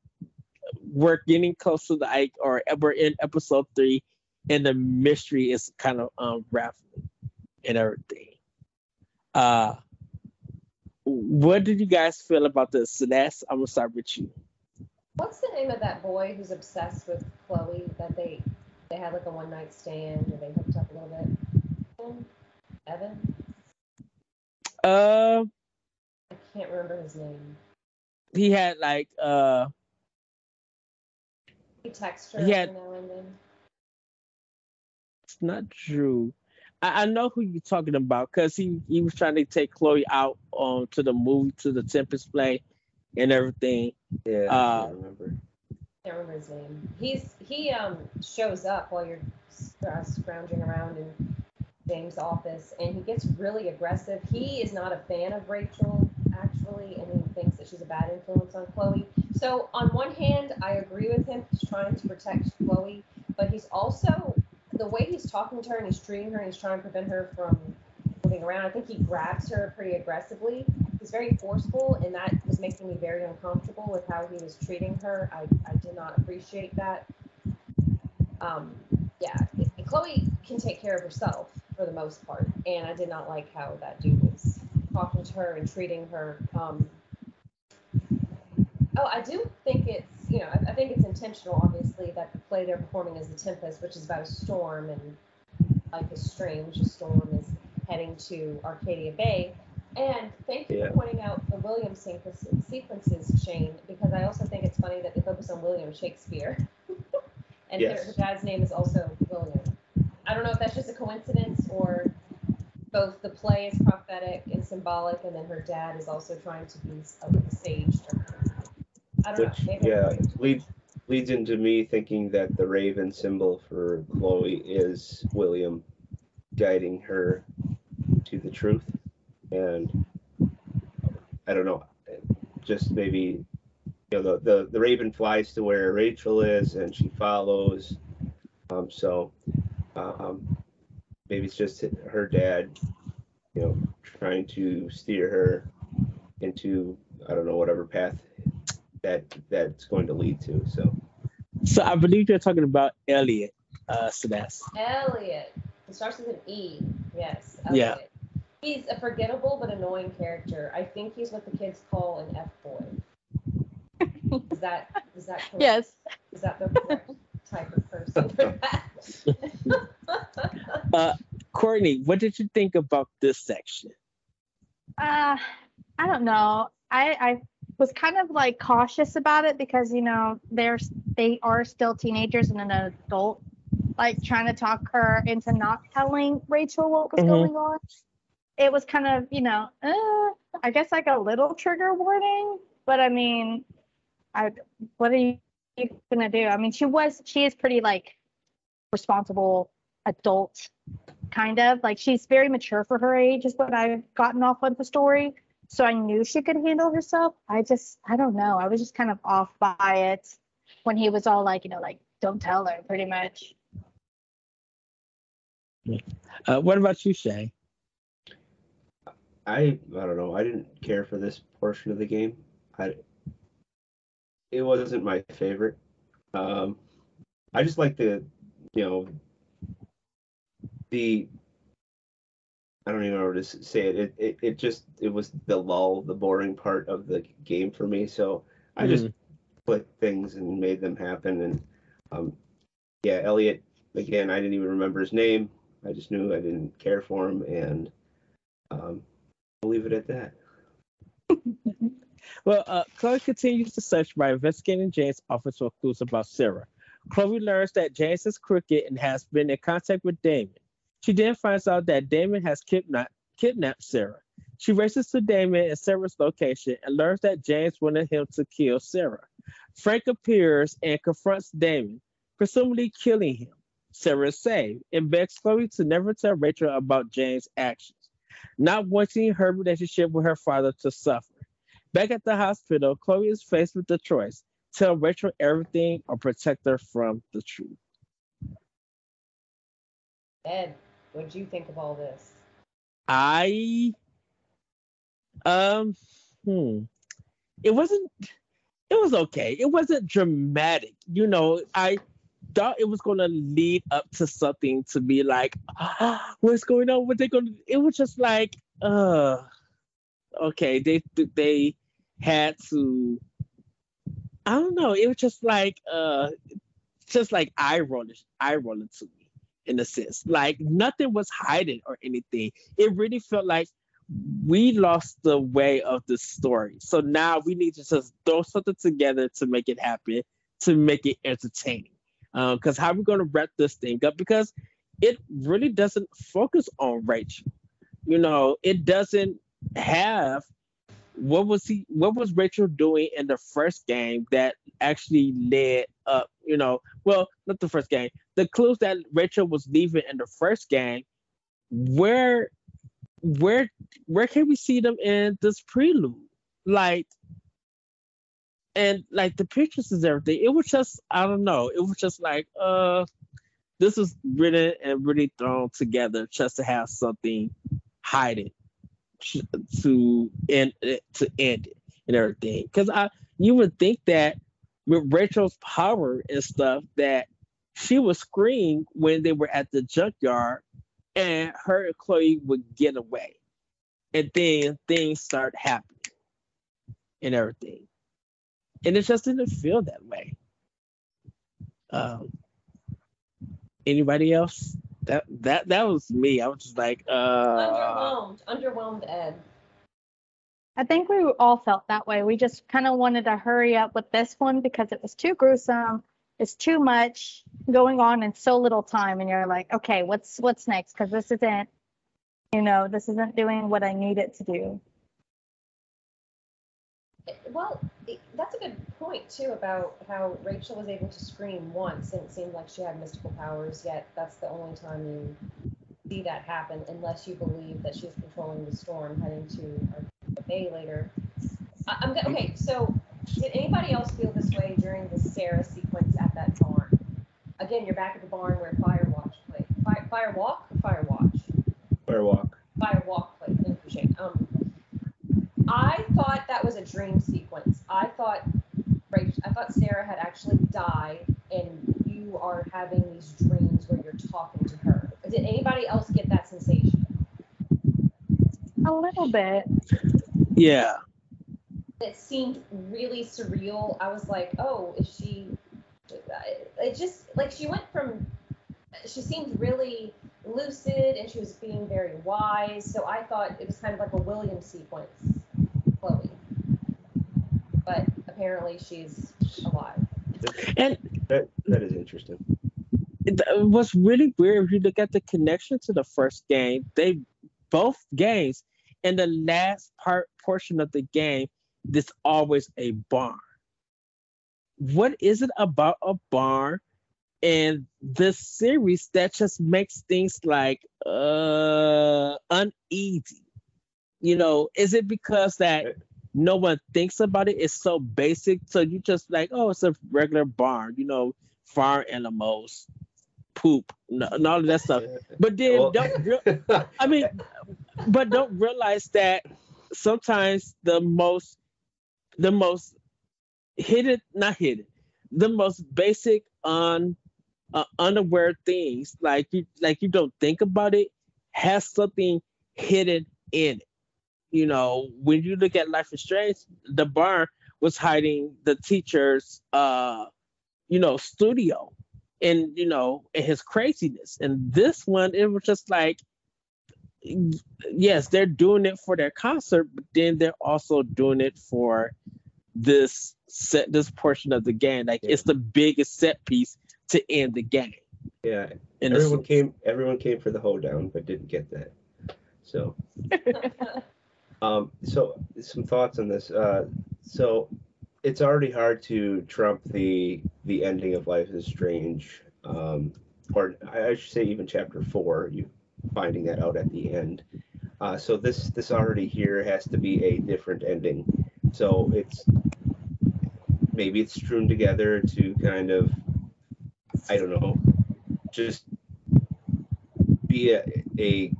we're getting close to the like, or we're in episode three, and the mystery is kind of um, unraveling and everything. Uh, what did you guys feel about this? Celeste, I'm gonna start with you. What's the name of that boy who's obsessed with Chloe that they they had like a one night stand or they hooked up a little bit? Evan? Uh, I can't remember his name. he had like uh, He texts her Yeah. every now and then. it's not Drew. I, I know who you're talking about because he he was trying to take Chloe out um to the movie to the Tempest play and everything. Yeah, Uh, I remember. can't remember his name. He's he um shows up while you're scr- scrounging around in James' office, and he gets really aggressive. He is not a fan of Rachel actually, and he thinks that she's a bad influence on Chloe. So on one hand, I agree with him. He's trying to protect Chloe, but he's also the way he's talking to her and he's treating her and he's trying to prevent her from moving around. I think he grabs her pretty aggressively. He's very forceful, and that was making me very uncomfortable with how he was treating her. I, I did not appreciate that. Um, yeah, Chloe can take care of herself for the most part, and I did not like how that dude was talking to her and treating her. Um, oh, I do think it's you know I, I think it's intentional, obviously, that the play they're performing is the Tempest, which is about a storm and like a strange storm is heading to Arcadia Bay. And thank you Yeah. for pointing out the William sequences, Shane, because I also think it's funny that they focus on William Shakespeare. *laughs* and her, Yes. dad's name is also William. I don't know if that's just a coincidence or both the play is prophetic and symbolic, and then her dad is also trying to be a, a sage. to her. I don't Which know. Maybe yeah leads leads into me thinking that the raven symbol for Chloe is William guiding her to the truth, and I don't know, just maybe you know the the, the raven flies to where Rachel is and she follows, um so um maybe it's just her dad, you know, trying to steer her into I don't know whatever path that that's going to lead to. So So I believe you're talking about Elliot, uh, Celeste. Elliot. It starts with an E. Yes. Yeah. He's a forgettable but annoying character. I think he's what the kids call an F boy. *laughs* Is that is that correct? Yes. Is that the correct type of person for *laughs* that? Courtney, what did you think about this section? Uh, I don't know. I I was kind of like cautious about it because you know they're they are still teenagers and an adult like trying to talk her into not telling Rachel what was Mhm. going on. It was kind of you know uh, I guess like a little trigger warning, but I mean, I what are you, you gonna do? I mean, she was she is pretty like responsible adult kind of like she's very mature for her age is what i've gotten off of the story so i knew she could handle herself i just i don't know i was just kind of off by it when he was all like you know like don't tell her pretty much Uh, what about you, Shay? I I don't know. I didn't care for this portion of the game. I it wasn't my favorite. Um, I just like the you know the I don't even know how to say it. It, it. it just it was the lull, the boring part of the game for me. So I just clicked things and made them happen. And um, yeah, Elliot again. I didn't even remember his name. I just knew I didn't care for him, and um, I'll leave it at that. *laughs* Well, uh, Chloe continues to search by investigating James' office for clues about Sarah. Chloe learns that James is crooked and has been in contact with Damon. She then finds out that Damon has kidnapped, kidnapped Sarah. She races to Damon and Sarah's location and learns that James wanted him to kill Sarah. Frank appears and confronts Damon, presumably killing him. Sarah is saved and begs Chloe to never tell Rachel about James' actions, not wanting her relationship with her father to suffer. Back at the hospital, Chloe is faced with the choice tell Rachel everything or protect her from the truth. What do you think of all this? I um hmm it wasn't it was okay. It wasn't dramatic. You know, I thought it was to lead up to something to be like, ah, what's going on? What they to? It was just like, uh, okay, they they had to. I don't know. It was just like, uh, just like eye rolling, eye rolling to me in a sense. Like nothing was hiding or anything. It really felt like we lost the way of the story. So now we need to just throw something together to make it happen, to make it entertaining. Because um, how are we going to wrap this thing up? Because it really doesn't focus on Rachel. You know, it doesn't have what was he what was Rachel doing in the first game that actually led up, you know, well, not the first game. The clues that Rachel was leaving in the first game, where where where can we see them in this prelude? Like and like the pictures and everything, it was just I don't know. It was just like uh this was written and really thrown together just to have something hiding to end to end it and everything. Because I you would think that with Rachel's power and stuff that she would scream when they were at the junkyard and her and Chloe would get away. And then things start happening and everything. And it just didn't feel that way. Um, anybody else? That that that was me. I was just like uh underwhelmed, underwhelmed Ed. I think we all felt that way. We just kind of wanted to hurry up with this one because it was too gruesome. It's too much going on in so little time, and you're like, okay, what's what's next? Because this isn't, you know, this isn't doing what I need it to do. Eh, well, that's a good point too about how Rachel was able to scream once, and it seemed like she had mystical powers. Yet that's the only time you see that happen, unless you believe that she's controlling the storm heading to a bay later. I, I'm okay. So, did anybody else feel this way during the Sarah sequence at that barn? Again, you're back at the barn where Firewatch played. Fire, Fire Walk or Firewatch? Firewalk. Firewalk played. Thank you, Shane. Um, I thought that was a dream sequence. I thought Rachel, I thought Sarah had actually died, and you are having these dreams where you're talking to her. Did anybody else get that sensation? A little bit. Yeah. It seemed really surreal. I was like, oh, is she? Uh, it just like she went from. She seemed really lucid and she was being very wise. So I thought it was kind of like a William sequence Chloe. But apparently she's alive. And That that is interesting. it- what's really weird if you look at the connection to the first game, they both games in the last part portion of the game, there's always a barn. What is it about a barn and this series that just makes things like uh uneasy? You know, is it because that no one thinks about it? It's so basic, so you just like, oh, it's a regular barn, you know, farm animals, poop, and all of that stuff. *laughs* But then Well- don't *laughs* real, I mean, but don't realize that sometimes the most, the most hidden, not hidden, the most basic, un, uh, unaware things, like you, like you don't think about it, has something hidden in it. You know, when you look at Life is Strange, the barn was hiding the teacher's, uh, you know, studio, and you know, and his craziness. And this one, it was just like yes, they're doing it for their concert, but then they're also doing it for this set this portion of the game. Like Yeah. it's the biggest set piece to end the game. Yeah, In a everyone came. Everyone came for the hoedown, but didn't get that. So, *laughs* um, so some thoughts on this. Uh, so, it's already hard to trump the the ending of Life is Strange, um, or I I should say even chapter four. You finding that out at the end. Uh, so this this already here has to be a different ending. So it's maybe it's strewn together to kind of I don't know, just be a a,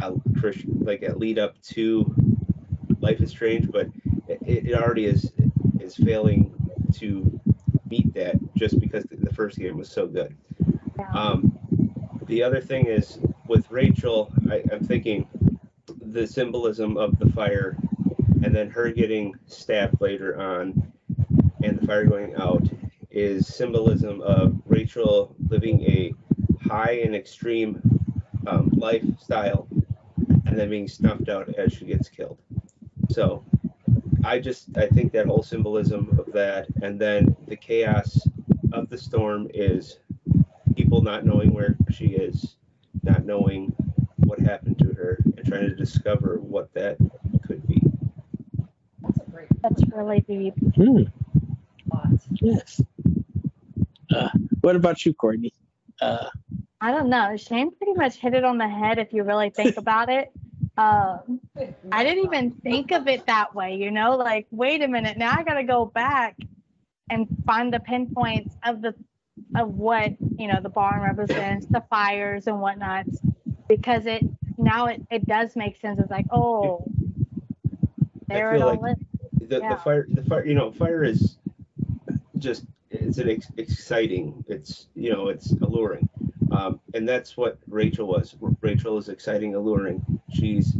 a Christian like a lead up to Life is Strange, but it, it already is is failing to meet that just because the, first game was so good. Um, the other thing is with Rachel, I, I'm thinking the symbolism of the fire and then her getting stabbed later on and the fire going out is symbolism of Rachel living a high and extreme um, lifestyle and then being snuffed out as she gets killed. So I just I think that whole symbolism of that and then the chaos of the storm is people not knowing where she is, not knowing what happened to her, and trying to discover what that could be. That's a great That's really deep. Hmm, plot. yes. Uh, what about you, Courtney? Uh, I don't know. Shane pretty much hit it on the head if you really think *laughs* about it. Um, I didn't even think of it that way, you know, like, wait a minute, now I gotta go back and find the pinpoints of the of what, you know, the barn represents, the fires and whatnot. Because it now it, it does make sense. It's like, oh there it feel all like- is. The, Yeah. the fire, the fire, you know, fire is just it's an ex- exciting. It's you know, it's alluring, um, and that's what Rachel was. Rachel is exciting, alluring. She's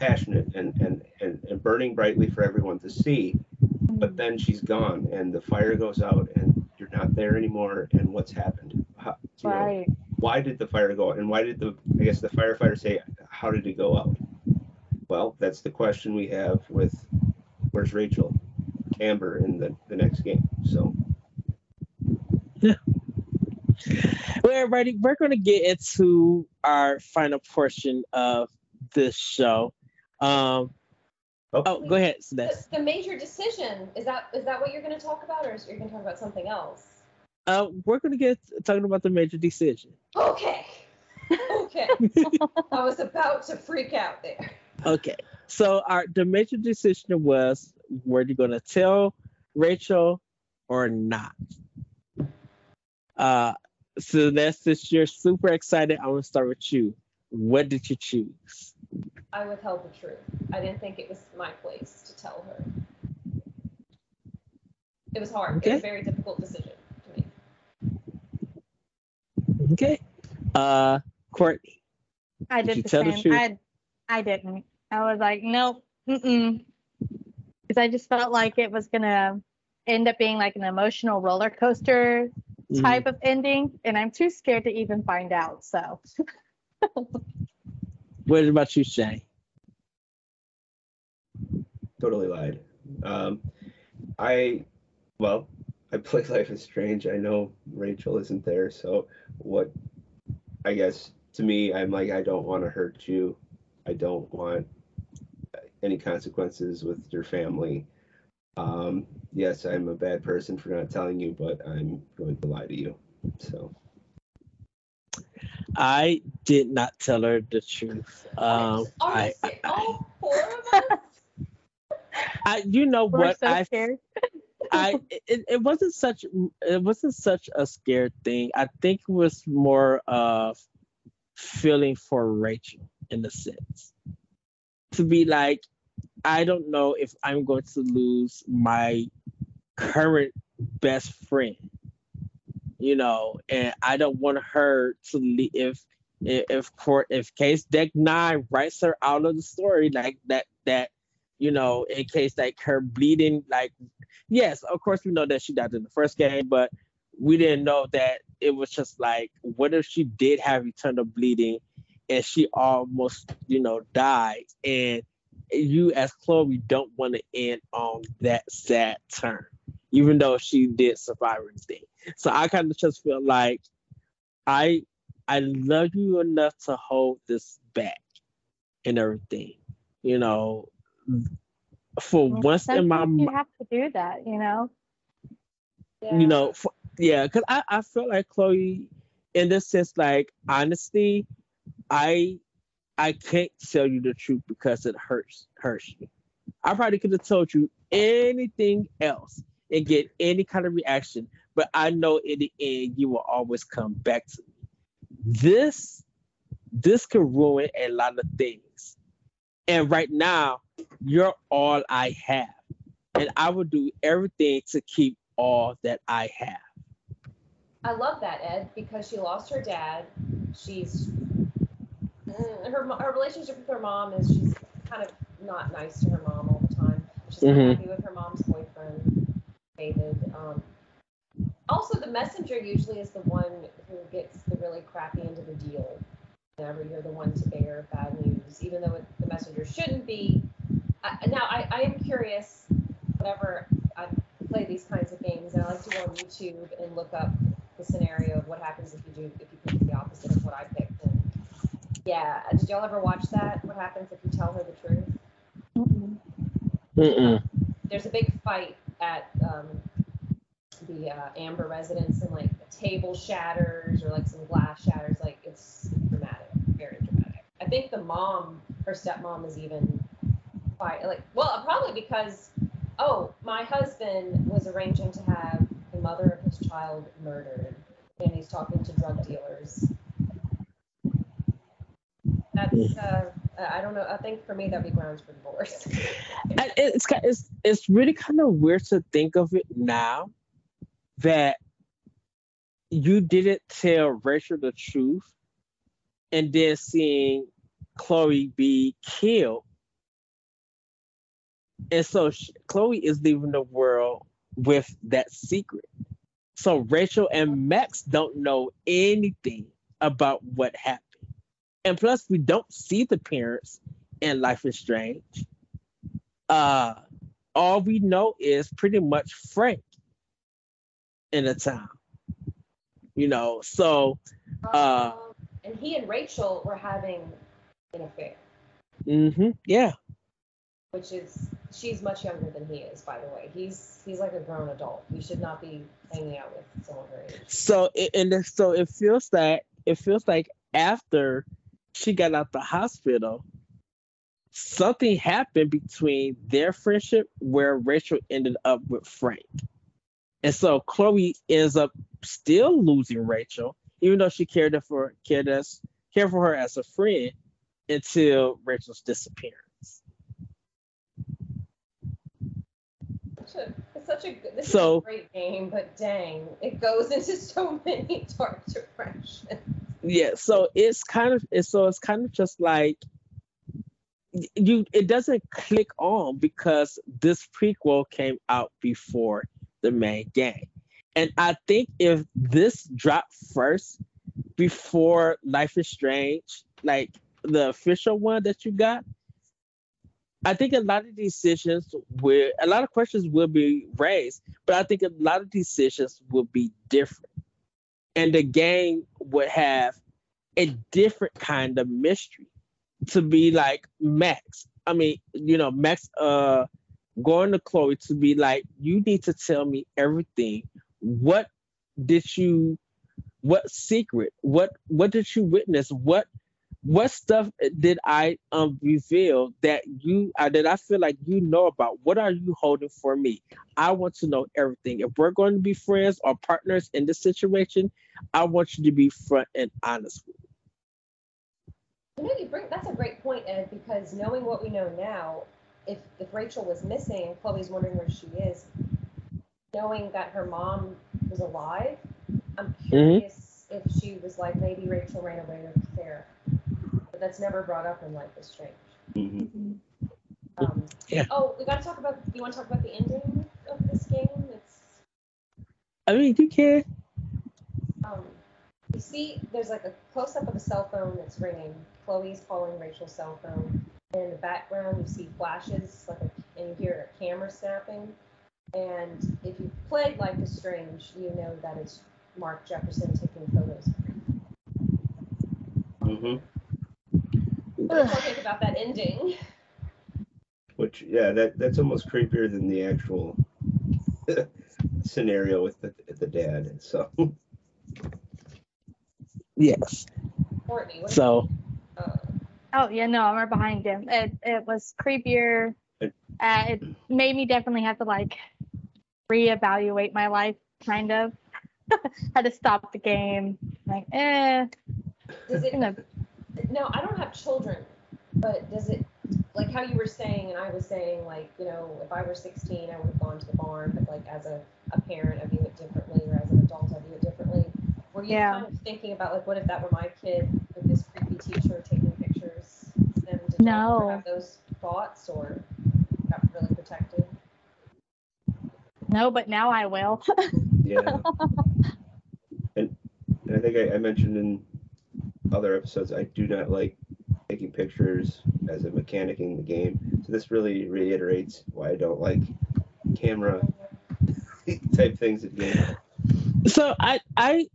passionate and and and, and burning brightly for everyone to see. But then she's gone, and the fire goes out, and you're not there anymore. And what's happened? How, you know, Right. why did the fire go out and why did the i guess the firefighter say how did it go out well that's the question we have with where's rachel amber in the, the next game so yeah well, everybody, we're going to get into our final portion of this show. Um, Oh. oh, go ahead, The, Celeste. the major decision is that is that what you're going to talk about, or is you're going to talk about something else? Uh, we're going to get talking about the major decision. Okay. Okay. *laughs* I was about to freak out there. Okay, so our the major decision was were you going to tell Rachel or not? Uh, Celeste, since you're super excited, I want to start with you. What did you choose? I withheld the truth. I didn't think it was my place to tell her. It was hard. It was a very difficult decision to make. Okay, uh, Courtney. I Did did the tell the same. I I didn't. I was like, nope, mm because I just felt like it was gonna end up being like an emotional roller coaster Mhm. type of ending, and I'm too scared to even find out. So *laughs* What about you, Shay? totally lied. Um, i well i play *laughs* life is strange. I know rachel isn't there so what i guess to me i'm like i don't want to hurt you. I don't want any consequences with your family. Um, yes i'm a bad person for not telling you but i'm going to lie to you so I did not tell her the truth. Um, Are I, we si- all four of us? I, you know we're what? so I, scared. I, it, it wasn't such, it wasn't such a scared thing. I think it was more of feeling for Rachel in a sense. To be like, I don't know if I'm going to lose my current best friend, you know, and I don't want her to leave if if court if case deck nine writes her out of the story like that that you know in case like her bleeding like yes of course we know that she died in the first game but we didn't know that it was just like what if she did have eternal bleeding and she almost, you know, died. And you as Chloe don't want to end on that sad turn, even though she did survive everything. So I kind of just feel like I I love you enough to hold this back and everything. You know, for Well, once in my you have to do that, you know. you know, for, yeah, because I, I feel like Chloe, in this sense, like honestly, I I can't tell you the truth because it hurts hurts you. I probably could have told you anything else and get any kind of reaction, but I know in the end you will always come back to me. This this could ruin a lot of things. And right now, you're all I have. And I will do everything to keep all that I have. I love that Ed because she lost her dad. She's mm, her her relationship with her mom is she's kind of not nice to her mom all the time. She's not Mhm. happy with her mom's boyfriend, David. Um, also, the messenger usually is the one who gets the really crappy end of the deal. Whenever you're the one to bear bad news, even though it, the messenger shouldn't be. I, now, I, I am curious. Whenever I play these kinds of games, and I like to go on YouTube and look up the scenario of what happens if you do if you pick the opposite of what I picked. And yeah, did y'all ever watch that? What happens if you tell her the truth? Mm-mm. Mm-mm. There's a big fight at um, the uh, Amber residence, and like a table shatters or like some glass shatters. Like it's dramatic, very dramatic. I think the mom, her stepmom, is even fight like well, probably because oh, my husband was arranging to have the mother of his child murdered, and he's talking to drug dealers. That's uh, I don't know. I think for me that'd be grounds for divorce. *laughs* It's it's it's really kind of weird to think of it now that you didn't tell Rachel the truth, and then seeing Chloe be killed, and so sh Chloe is leaving the world with that secret. So Rachel and Max don't know anything about what happened, and plus we don't see the parents in Life is Strange uh all we know is pretty much Frank in the town. You know, so Uh, Um, and he and Rachel were having an affair, hmm yeah. which is she's much younger than he is, by the way. He's he's like a grown adult. You should not be hanging out with someone her age. So it, and so it feels that it feels like after she got out the hospital, something happened between their friendship where Rachel ended up with Frank. And so Chloe ends up still losing Rachel, even though she cared for cared as cared for her as a friend until Rachel's disappearance. Such a, it's such a good. This So- is a great game, but dang, it goes *laughs* into so many dark directions. Yeah so it's kind of it's so it's kind of just like you it doesn't click on because this prequel came out before the main game. And i think if this dropped first before life is strange like the official one that you got i think a lot of decisions will a lot of questions will be raised but i think a lot of decisions will be different and the game would have a different kind of mystery to be like Max. I mean, you know, Max uh going to Chloe to be like, you need to tell me everything. What did you what secret? What what did you witness? What what stuff did I um reveal that you uh, that I feel like you know about? What are you holding for me? I want to know everything. If we're going to be friends or partners in this situation, I want you to be front and honest with me. You know, you bring that's a great point, Ed, because knowing what we know now, if if Rachel was missing and Chloe's wondering where she is, knowing that her mom was alive, I'm curious if she was like maybe Rachel ran away with Sarah, but that's never brought up in Life is Strange. Mhm. Um, Yeah. Oh, we got to talk about. You want to talk about the ending of this game? It's I mean, you care. um, you see there's like a close up of a cell phone that's ringing. Chloe's calling Rachel's cell phone. And in the background, you see flashes, like a, and you hear a camera snapping. And if you played Life is Strange, you know that it's Mark Jefferson taking photos. hmm What do you think about that ending? Which yeah, that that's almost creepier than the actual *laughs* scenario with the the dad. So Yes. Courtney, what So uh, Oh yeah, no, I'm right behind him. It it was creepier. It- Uh, it made me definitely have to like reevaluate my life, kind of. *laughs* had to stop the game. Like, eh, does it you know, no, I don't have children, but does it like how you were saying and I was saying like, you know, if I were 16, I would have gone to the barn, but like as a, a parent, I view it differently, or as an adult, I view it differently. Were you Yeah. kind of thinking about like, what if that were my kid with this creepy teacher taking pictures? Them did you ever No. have those thoughts or got really protected? no, but now I will. *laughs* yeah. *laughs* I think I, I mentioned in other episodes I do not like taking pictures as a mechanic in the game. So this really reiterates why I don't like camera *laughs* type things in games. so I I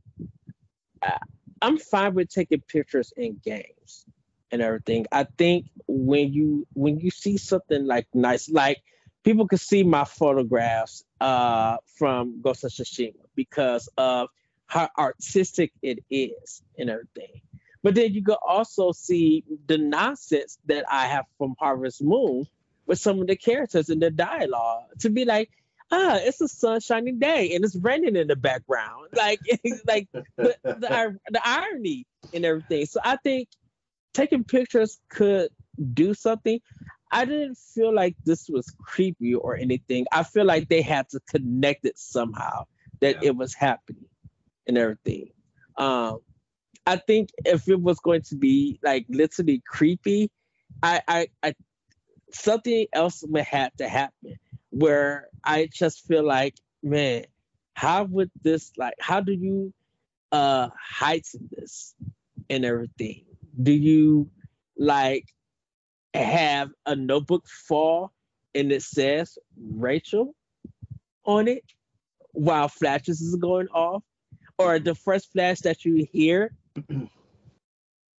I- I'm fine with taking pictures in games and everything. I think when you when you see something like nice, like people can see my photographs uh from Ghost of Tsushima because of how artistic it is and everything. But then you could also see the nonsense that I have from Harvest Moon with some of the characters and the dialogue to be like, ah, it's a sunshiny day and it's raining in the background. *laughs* Like, *laughs* like the, the, the irony and everything. So I think taking pictures could do something. I didn't feel like this was creepy or anything. I feel like they had to connect it somehow that Yeah. it was happening and everything. Um, I think if it was going to be like literally creepy, I, I, I something else would have to happen where I just feel like, man, how would this like how do you uh heighten this and everything? Do you like have a notebook fall and it says Rachel on it while flashes is going off? Or the first flash that you hear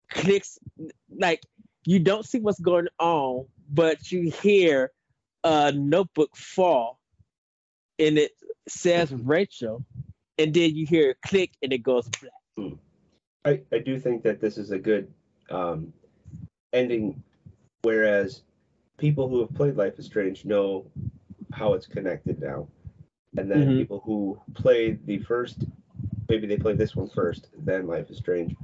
clicks like you don't see what's going on, but you hear a notebook fall and it says Rachel, and then you hear a click and it goes black. I, I do think that this is a good um, ending, whereas people who have played Life is Strange know how it's connected now. And then Mhm. people who played the first, maybe they play this one first, then Life is Strange,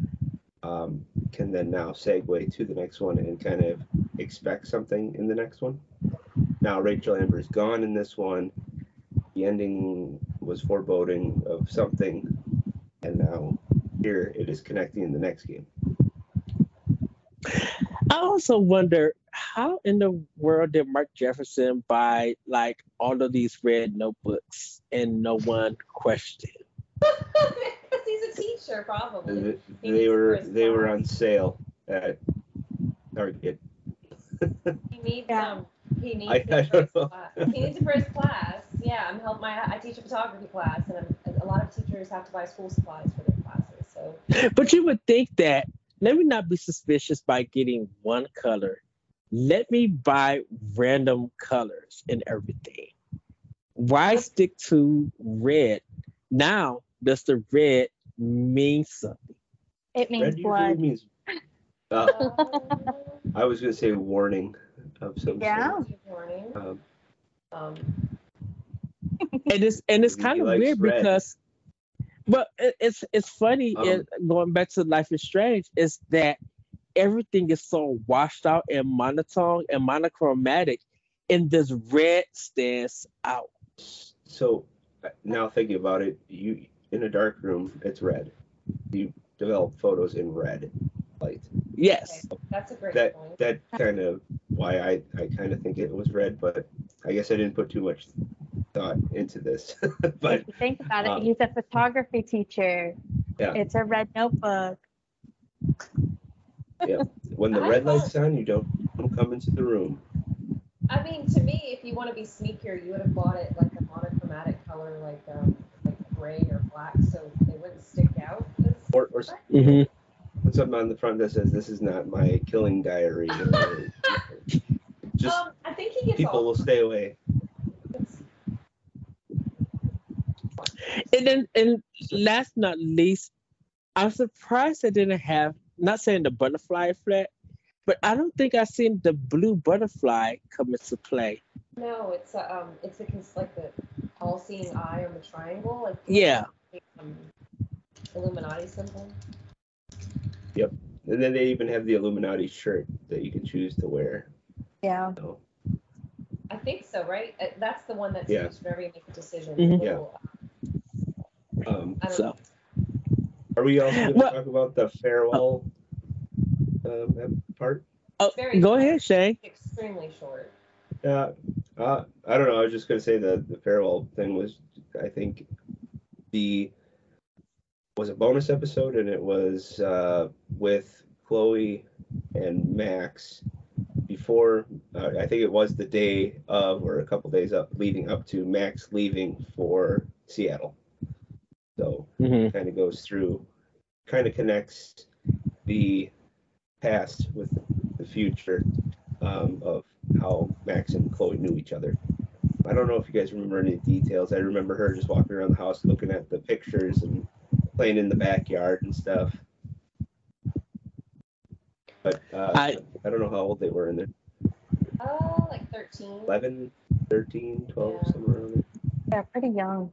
um, can then now segue to the next one and kind of expect something in the next one. Now, Rachel Amber is gone in this one. The ending was foreboding of something, and now here it is connecting in the next game. I also wonder how in the world did Mark Jefferson buy like all of these red notebooks and no one questioned? Because he's a teacher, probably. Th- They needs it for were his they were on sale at Target. He needs Yeah. um he needs I- it I for his know. class. He needs it for his class. Yeah, I'm help my I teach a photography class and I'm, a lot of teachers have to buy school supplies for their classes. So *laughs* But you would think that let me not be suspicious by getting one color. Let me buy random colors and everything. Why stick to red? Now, does the red mean something? It means Red blood. means. Uh, *laughs* I was gonna say warning of some Yeah. sort. warning. Um, Um, and it's and it's *laughs* kind of weird red. because but it, it's it's funny Um, it, going back to life is strange is that everything is so washed out and monotone and monochromatic and this red stands out so uh, now thinking about it, you in a dark room, it's red. You develop photos in red light. yes that's a great That point. that kind of why I I kind of think it was red, but I guess I didn't put too much thought into this. *laughs* but if you think about it, um, he's a photography teacher. Yeah. It's a red notebook. Yeah. When the I red thought- light's on, you don't, don't come into the room. I mean, to me, if you want to be sneakier, you would have bought it like a monochromatic color, like um, like gray or black, so they wouldn't stick out. as- Or, or hmm put something on the front that says, "This is not my killing diary." *laughs* just um, I think he gets people all. will stay away. And then, and last but not least, I'm surprised I didn't have. Not saying the butterfly effect, but I don't think I've seen the blue butterfly come into play. No, it's a, um, it's a cons- like the all-seeing eye on the triangle, like Yeah. um, Illuminati symbol. Yep. And then they even have the Illuminati shirt that you can choose to wear. Yeah. So, I think so, right? Uh, That's the one that's Yeah. used whenever you make a decision. Mhm. Yeah. Little, um, I don't So know. are we also going to Well- talk about the farewell um, part? oh, Very go short. ahead, Shay. Extremely short. Yeah, uh, I don't know. I was just gonna say the the farewell thing was, I think, the was a bonus episode, and it was uh, with Chloe and Max before. Uh, I think it was the day of, or a couple days up, leading up to Max leaving for Seattle. So hmm kind of goes through, kind of connects the past with the future um, of how Max and Chloe knew each other. I don't know if you guys remember any details. I remember her just walking around the house looking at the pictures and playing in the backyard and stuff. But uh, I- I don't know how old they were in there Uh, like 13. 11, 13, 12, Yeah. somewhere around there. They're pretty young.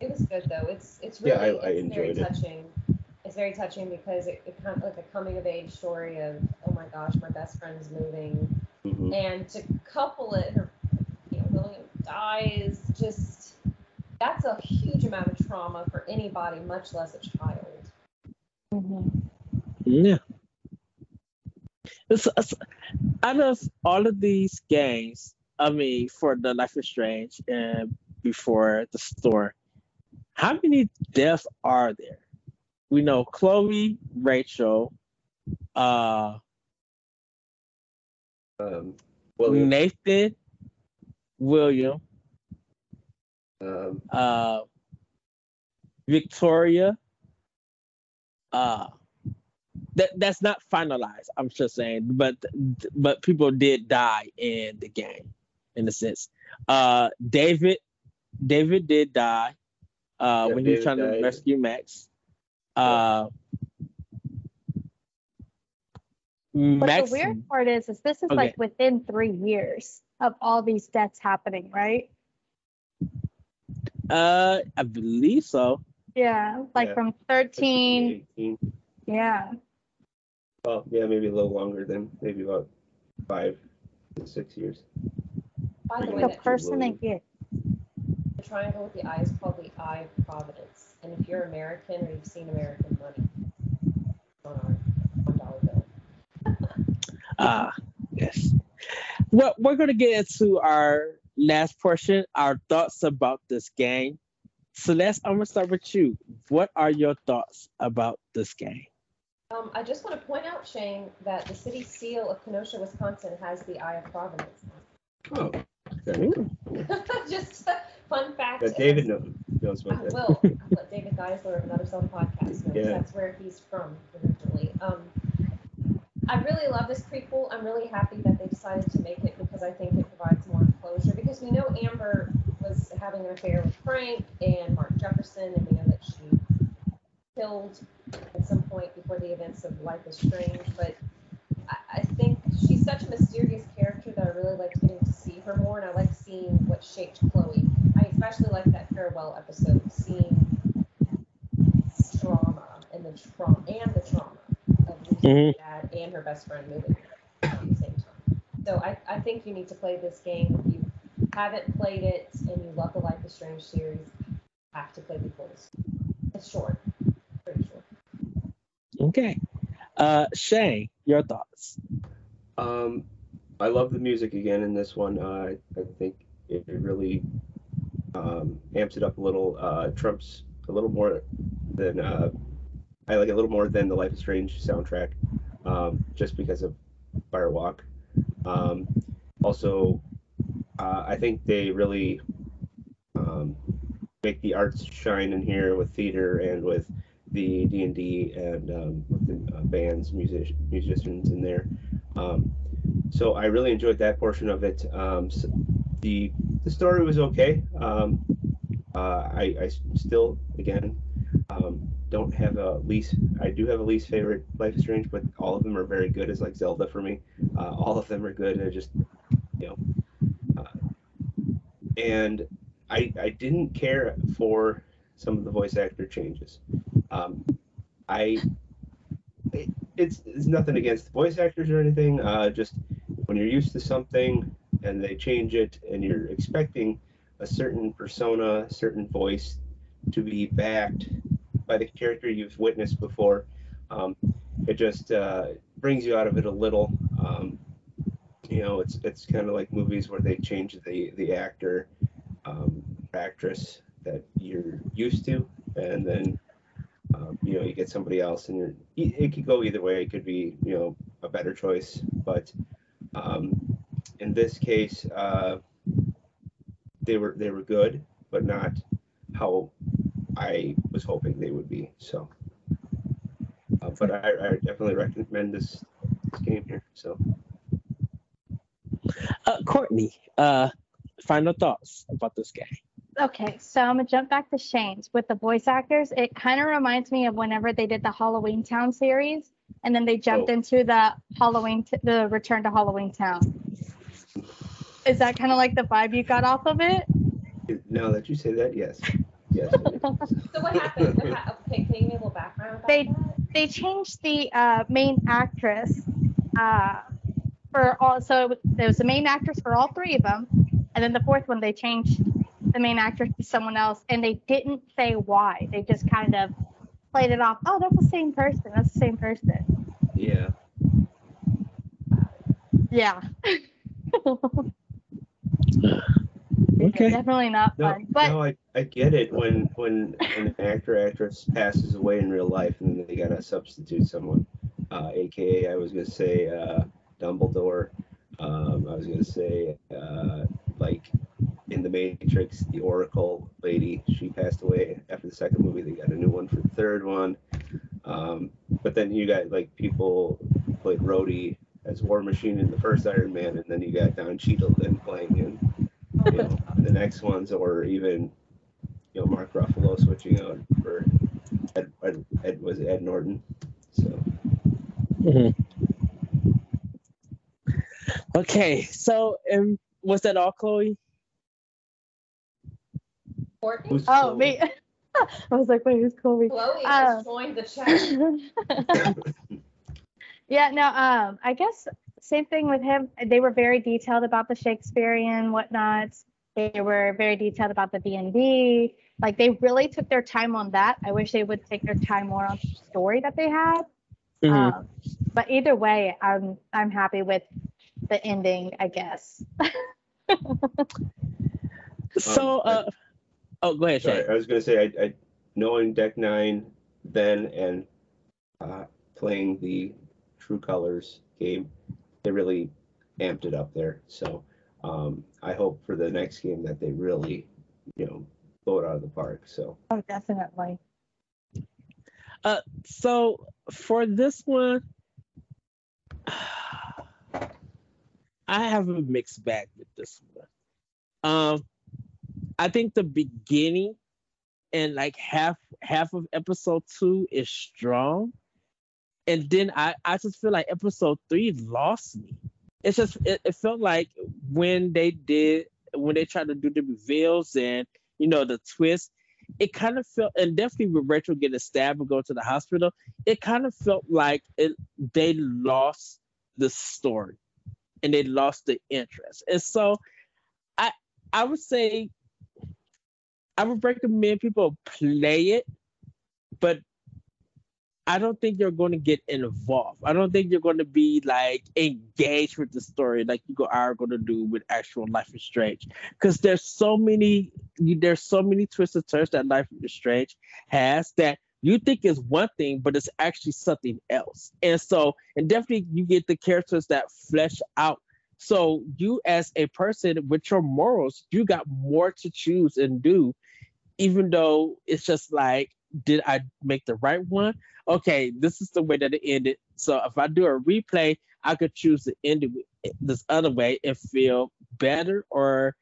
It was good though. It's it's Yeah, really I- I it's enjoyed very it. touching. It's very touching because it, it kind of like a coming of age story of oh my gosh, my best friend's moving, Mhm. and to couple it, her you know William dies. Just that's a huge amount of trauma for anybody, much less a child. hmm Yeah. It's, it's, out of all of these games, I mean, for the Life is Strange and before the storm, how many deaths are there? We know Chloe, Rachel, uh, Um, William, Nathan, William, um, uh, Victoria. Uh, that that's not finalized. I'm just saying, but but people did die in the game, in a sense. Uh, David, David did die uh, Yeah, when he was trying died. to rescue Max. Uh, But Max, the weird part is, is this is Okay. like within three years of all these deaths happening, right? uh, I believe so. Yeah, like Yeah. from 13. 18. Yeah. Well, yeah, maybe a little longer than maybe about five to six years. By the The way, The that person they get. Triangle with the eye is called the Eye of Providence, and if you're American or you've seen American money on our one dollar bill. *laughs* Ah, yes. Well, we're going to get into our last portion, our thoughts about this game. Celeste, I'm going to start with you. What are your thoughts about this game? Um, I just want to point out, Shane, that the city seal of Kenosha, Wisconsin, has the Eye of Providence. Oh, okay. *laughs* just fun fact. That David knows, knows I about that. will. David Geisler of Another Zelda Podcast know. Yeah. That's where he's from originally. Um, I really love this prequel. I'm really happy that they decided to make it because I think it provides more closure. Because we know Amber was having an affair with Frank and Mark Jefferson, and we know that she killed at some point before the events of Life is Strange. But I, I think she's such a mysterious character that I really liked getting to see her more, and I like seeing what shaped Chloe. I especially like that farewell episode, seeing trauma and the trauma and the trauma of losing her Mhm. dad and her best friend moving at the same time. So I, I think you need to play this game. If you haven't played it and you love the Life is Strange series, you have to play before this. It's short, pretty short. Okay. Uh, Shane, your thoughts? Um, I love the music again in this one. Uh, I, I think it, it really um, amps it up a little. Uh, Trump's a little more than uh, I like a little more than the Life is Strange soundtrack, um, just because of Firewalk. Um, also, uh, I think they really um, make the arts shine in here with theater and with the D and D and um, with the uh, bands, music, musicians in there. Um, so I really enjoyed that portion of it. Um, so the the story was okay. Um, uh, I, I still again um, don't have a least. I do have a least favorite Life is Strange, but all of them are very good. It's like Zelda for me. Uh, all of them are good. I just you know, uh, and I I didn't care for some of the voice actor changes. Um, I it, it's it's nothing against the voice actors or anything. Uh, just when you're used to something and they change it, and you're expecting a certain persona, certain voice to be backed by the character you've witnessed before, um, it just uh, brings you out of it a little. Um, you know, it's it's kind of like movies where they change the the actor, um, actress that you're used to, and then um, you know you get somebody else, and it could go either way. It could be you know a better choice, but um, in this case, uh, they were they were good, but not how I was hoping they would be. So, uh, but I, I definitely recommend this, this game here. So, Uh, Courtney, uh, final thoughts about this game. Okay, so I'm gonna jump back to Shane's with the voice actors. It kind of reminds me of whenever they did the Halloween Town series, and then they jumped Oh. into the Halloween, t- the Return to Halloween Town. Is that kind of like the vibe you got off of it? now that you say that, yes, *laughs* yes. So what happened? What ha- okay, can you give me a little background about They- that? They changed the uh, main actress uh, for all. So there was the main actress for all three of them, and then the fourth one they changed the main actress to someone else, and they didn't say why. They just kind of played it off. Oh, that's the same person. That's the same person. yeah. Yeah. *laughs* Okay. Definitely not No, fun. But no, I, I get it when when an actor actress passes away in real life and then they gotta substitute someone. Uh, AKA, I was gonna say uh, Dumbledore. Um, I was gonna say uh, like in the Matrix, the Oracle lady. She passed away after the second movie. They got a new one for the third one. Um, but then you got like people played Rhodey as War Machine in the first Iron Man, and then you got Don Cheadle then playing in you know, *laughs* the next ones, or even you know Mark Ruffalo switching out for Ed, Ed, Ed was Ed Norton. So Mhm. Okay, so um, was that all, Chloe? Who's oh, Chloe? me. *laughs* I was like, wait, who's Chloe? Chloe Uh, just joined the *laughs* chat. Yeah, no, um, I guess same thing with him. They were very detailed about the Shakespearean whatnots. They were very detailed about the D and D. Like they really took their time on that. I wish they would take their time more on the story that they had. Mhm. Um, but either way, I'm I'm happy with the ending. I guess. *laughs* so, Um, uh, oh, go ahead, Sorry, I was gonna say I, I knowing Deck Nine then and uh, playing the True Colors game, they really amped it up there. So um, I hope for the next game that they really, you know, blow it out of the park. So Oh, definitely. So for this one, I have a mixed bag with this one. Um, I think the beginning and like half half of episode two is strong, and then I I just feel like episode three lost me. It's just it, it felt like when they did when they tried to do the reveals and you know the twist, it kind of felt and definitely with Rachel getting stabbed and going to the hospital, it kind of felt like it they lost the story and they lost the interest. And so I I would say I would recommend people play it, but I don't think you're going to get involved. I don't think you're going to be like engaged with the story like you are going to do with actual Life is Strange. Because there's so many, there's so many twists and turns that Life is Strange has that you think is one thing, but it's actually something else. And so, and definitely you get the characters that flesh out. So you as a person with your morals, you got more to choose and do, even though it's just like, did I make the right one? Okay, this is the way that it ended. So if I do a replay, I could choose to end it this other way and feel better or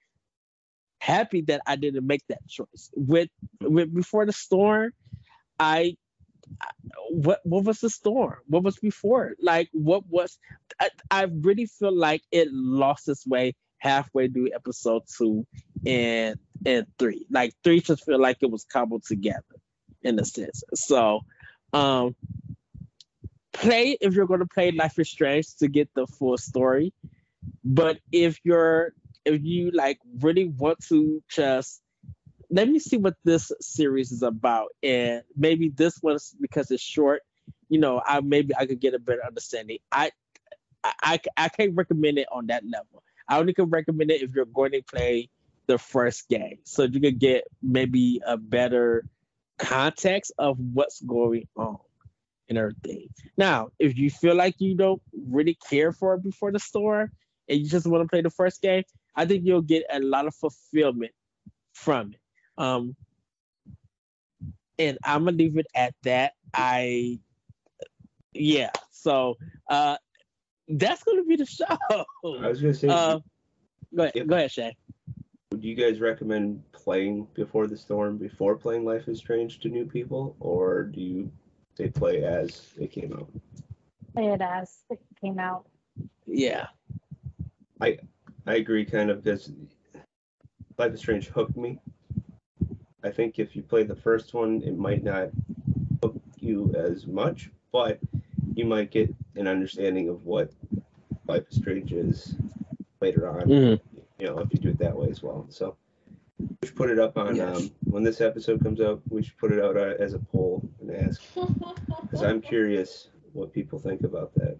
happy that I didn't make that choice. With with before the storm, I what what was the storm? What was before? Like what was I, I really feel like it lost its way halfway through episode two and and three. Like three just feel like it was cobbled together in a sense. So um play if you're gonna play Life is Strange to get the full story. But if you're if you like really want to just let me see what this series is about, and maybe this one's because it's short. You know, I maybe I could get a better understanding. I, I, I can't recommend it on that level. I only can recommend it if you're going to play the first game, so you can get maybe a better context of what's going on in and everything. Now, if you feel like you don't really care for it before the storm and you just want to play the first game, I think you'll get a lot of fulfillment from it. Um, and I'm gonna leave it at that. I, yeah. So uh, that's gonna be the *laughs* show. I was gonna say. Uh, go ahead, go ahead, Shay. Would you guys recommend playing Before the Storm before playing Life is Strange to new people, or do you say play as it came out? Play it as it came out. Yeah. I I agree, kind of, because Life is Strange hooked me I think if you play the first one, it might not hook you as much, but you might get an understanding of what Life is Strange is later on. Mm-hmm. You know, if you do it that way as well. So we should put it up on yes. um, when this episode comes out. We should put it out uh, as a poll and ask *laughs* because I'm curious what people think about that.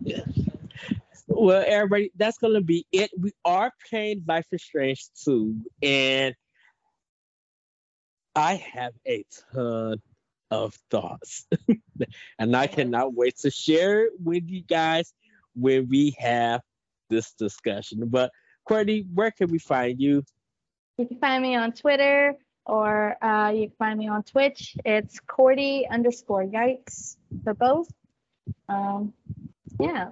Yeah. Well, everybody, that's gonna be it. We are playing Life is Strange 2, and I have a ton of thoughts, *laughs* and I cannot wait to share it with you guys when we have this discussion. But Courtney, where can we find you? You can find me on Twitter or uh, you can find me on Twitch. It's Cordy underscore yikes for both. Um, yeah.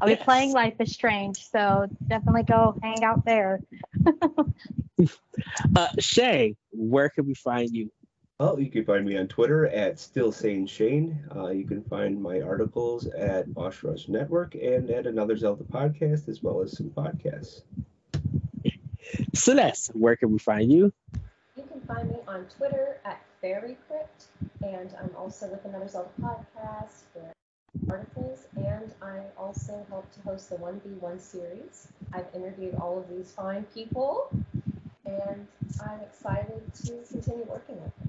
I'll yes. be playing Life is Strange, so definitely go hang out there. *laughs* uh, Shay, where can we find you? Well, you can find me on Twitter at Still Sane Shane. Uh, you can find my articles at Boss Rush Network and at Another Zelda podcast, as well as some podcasts. Celeste, where can we find you? You can find me on Twitter at Fairy Crypt, and I'm also with Another Zelda podcast for articles, and I also help to host the 1v1 series. I've interviewed all of these fine people, and I'm excited to continue working with them.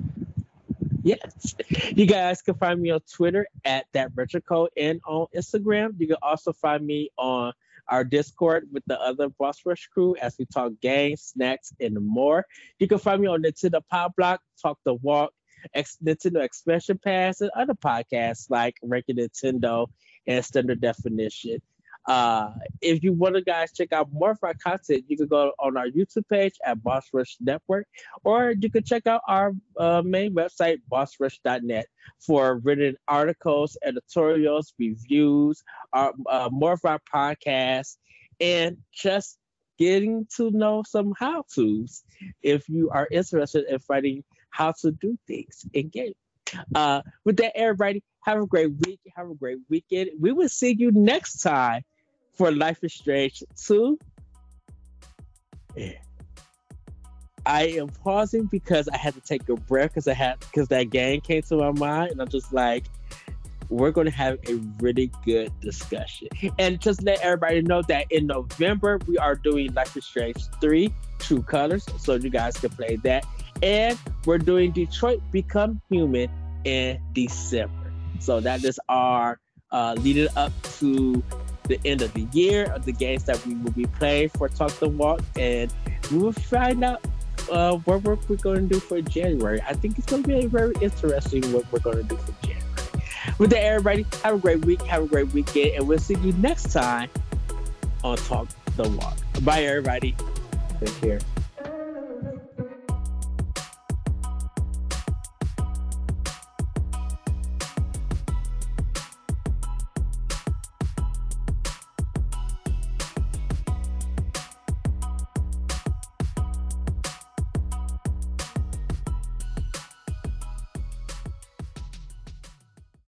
Yes. You guys can find me on Twitter at that retrocode and on Instagram. You can also find me on our Discord with the other Boss Rush crew as we talk games, snacks, and more. You can find me on Nintendo Pop Block, Talk the Walk, Nintendo Expansion Pass, and other podcasts like Ranking Nintendo and Standard Definition. Uh, if you want to guys check out more of our content, you can go on our YouTube page at Boss Rush Network, or you can check out our uh, main website, bossrush.net, for written articles, editorials, reviews, our, uh, more of our podcasts, and just getting to know some how to's if you are interested in finding how to do things in game. Uh, with that, everybody, have a great week. Have a great weekend. We will see you next time for Life is Strange 2. Yeah. I am pausing because I had to take a breath because I had because that game came to my mind and I'm just like, we're going to have a really good discussion. And just let everybody know that in November we are doing Life is Strange 3 True Colors, so you guys can play that. and we're doing Detroit Become Human in December. So that is our uh, leading up to the end of the year of the games that we will be playing for Talk the Walk, and we will find out uh, what work we're going to do for January. I think it's going to be a very interesting what we're going to do for January. With that, everybody, have a great week, have a great weekend, and we'll see you next time on Talk the Walk. Bye, everybody. Take care.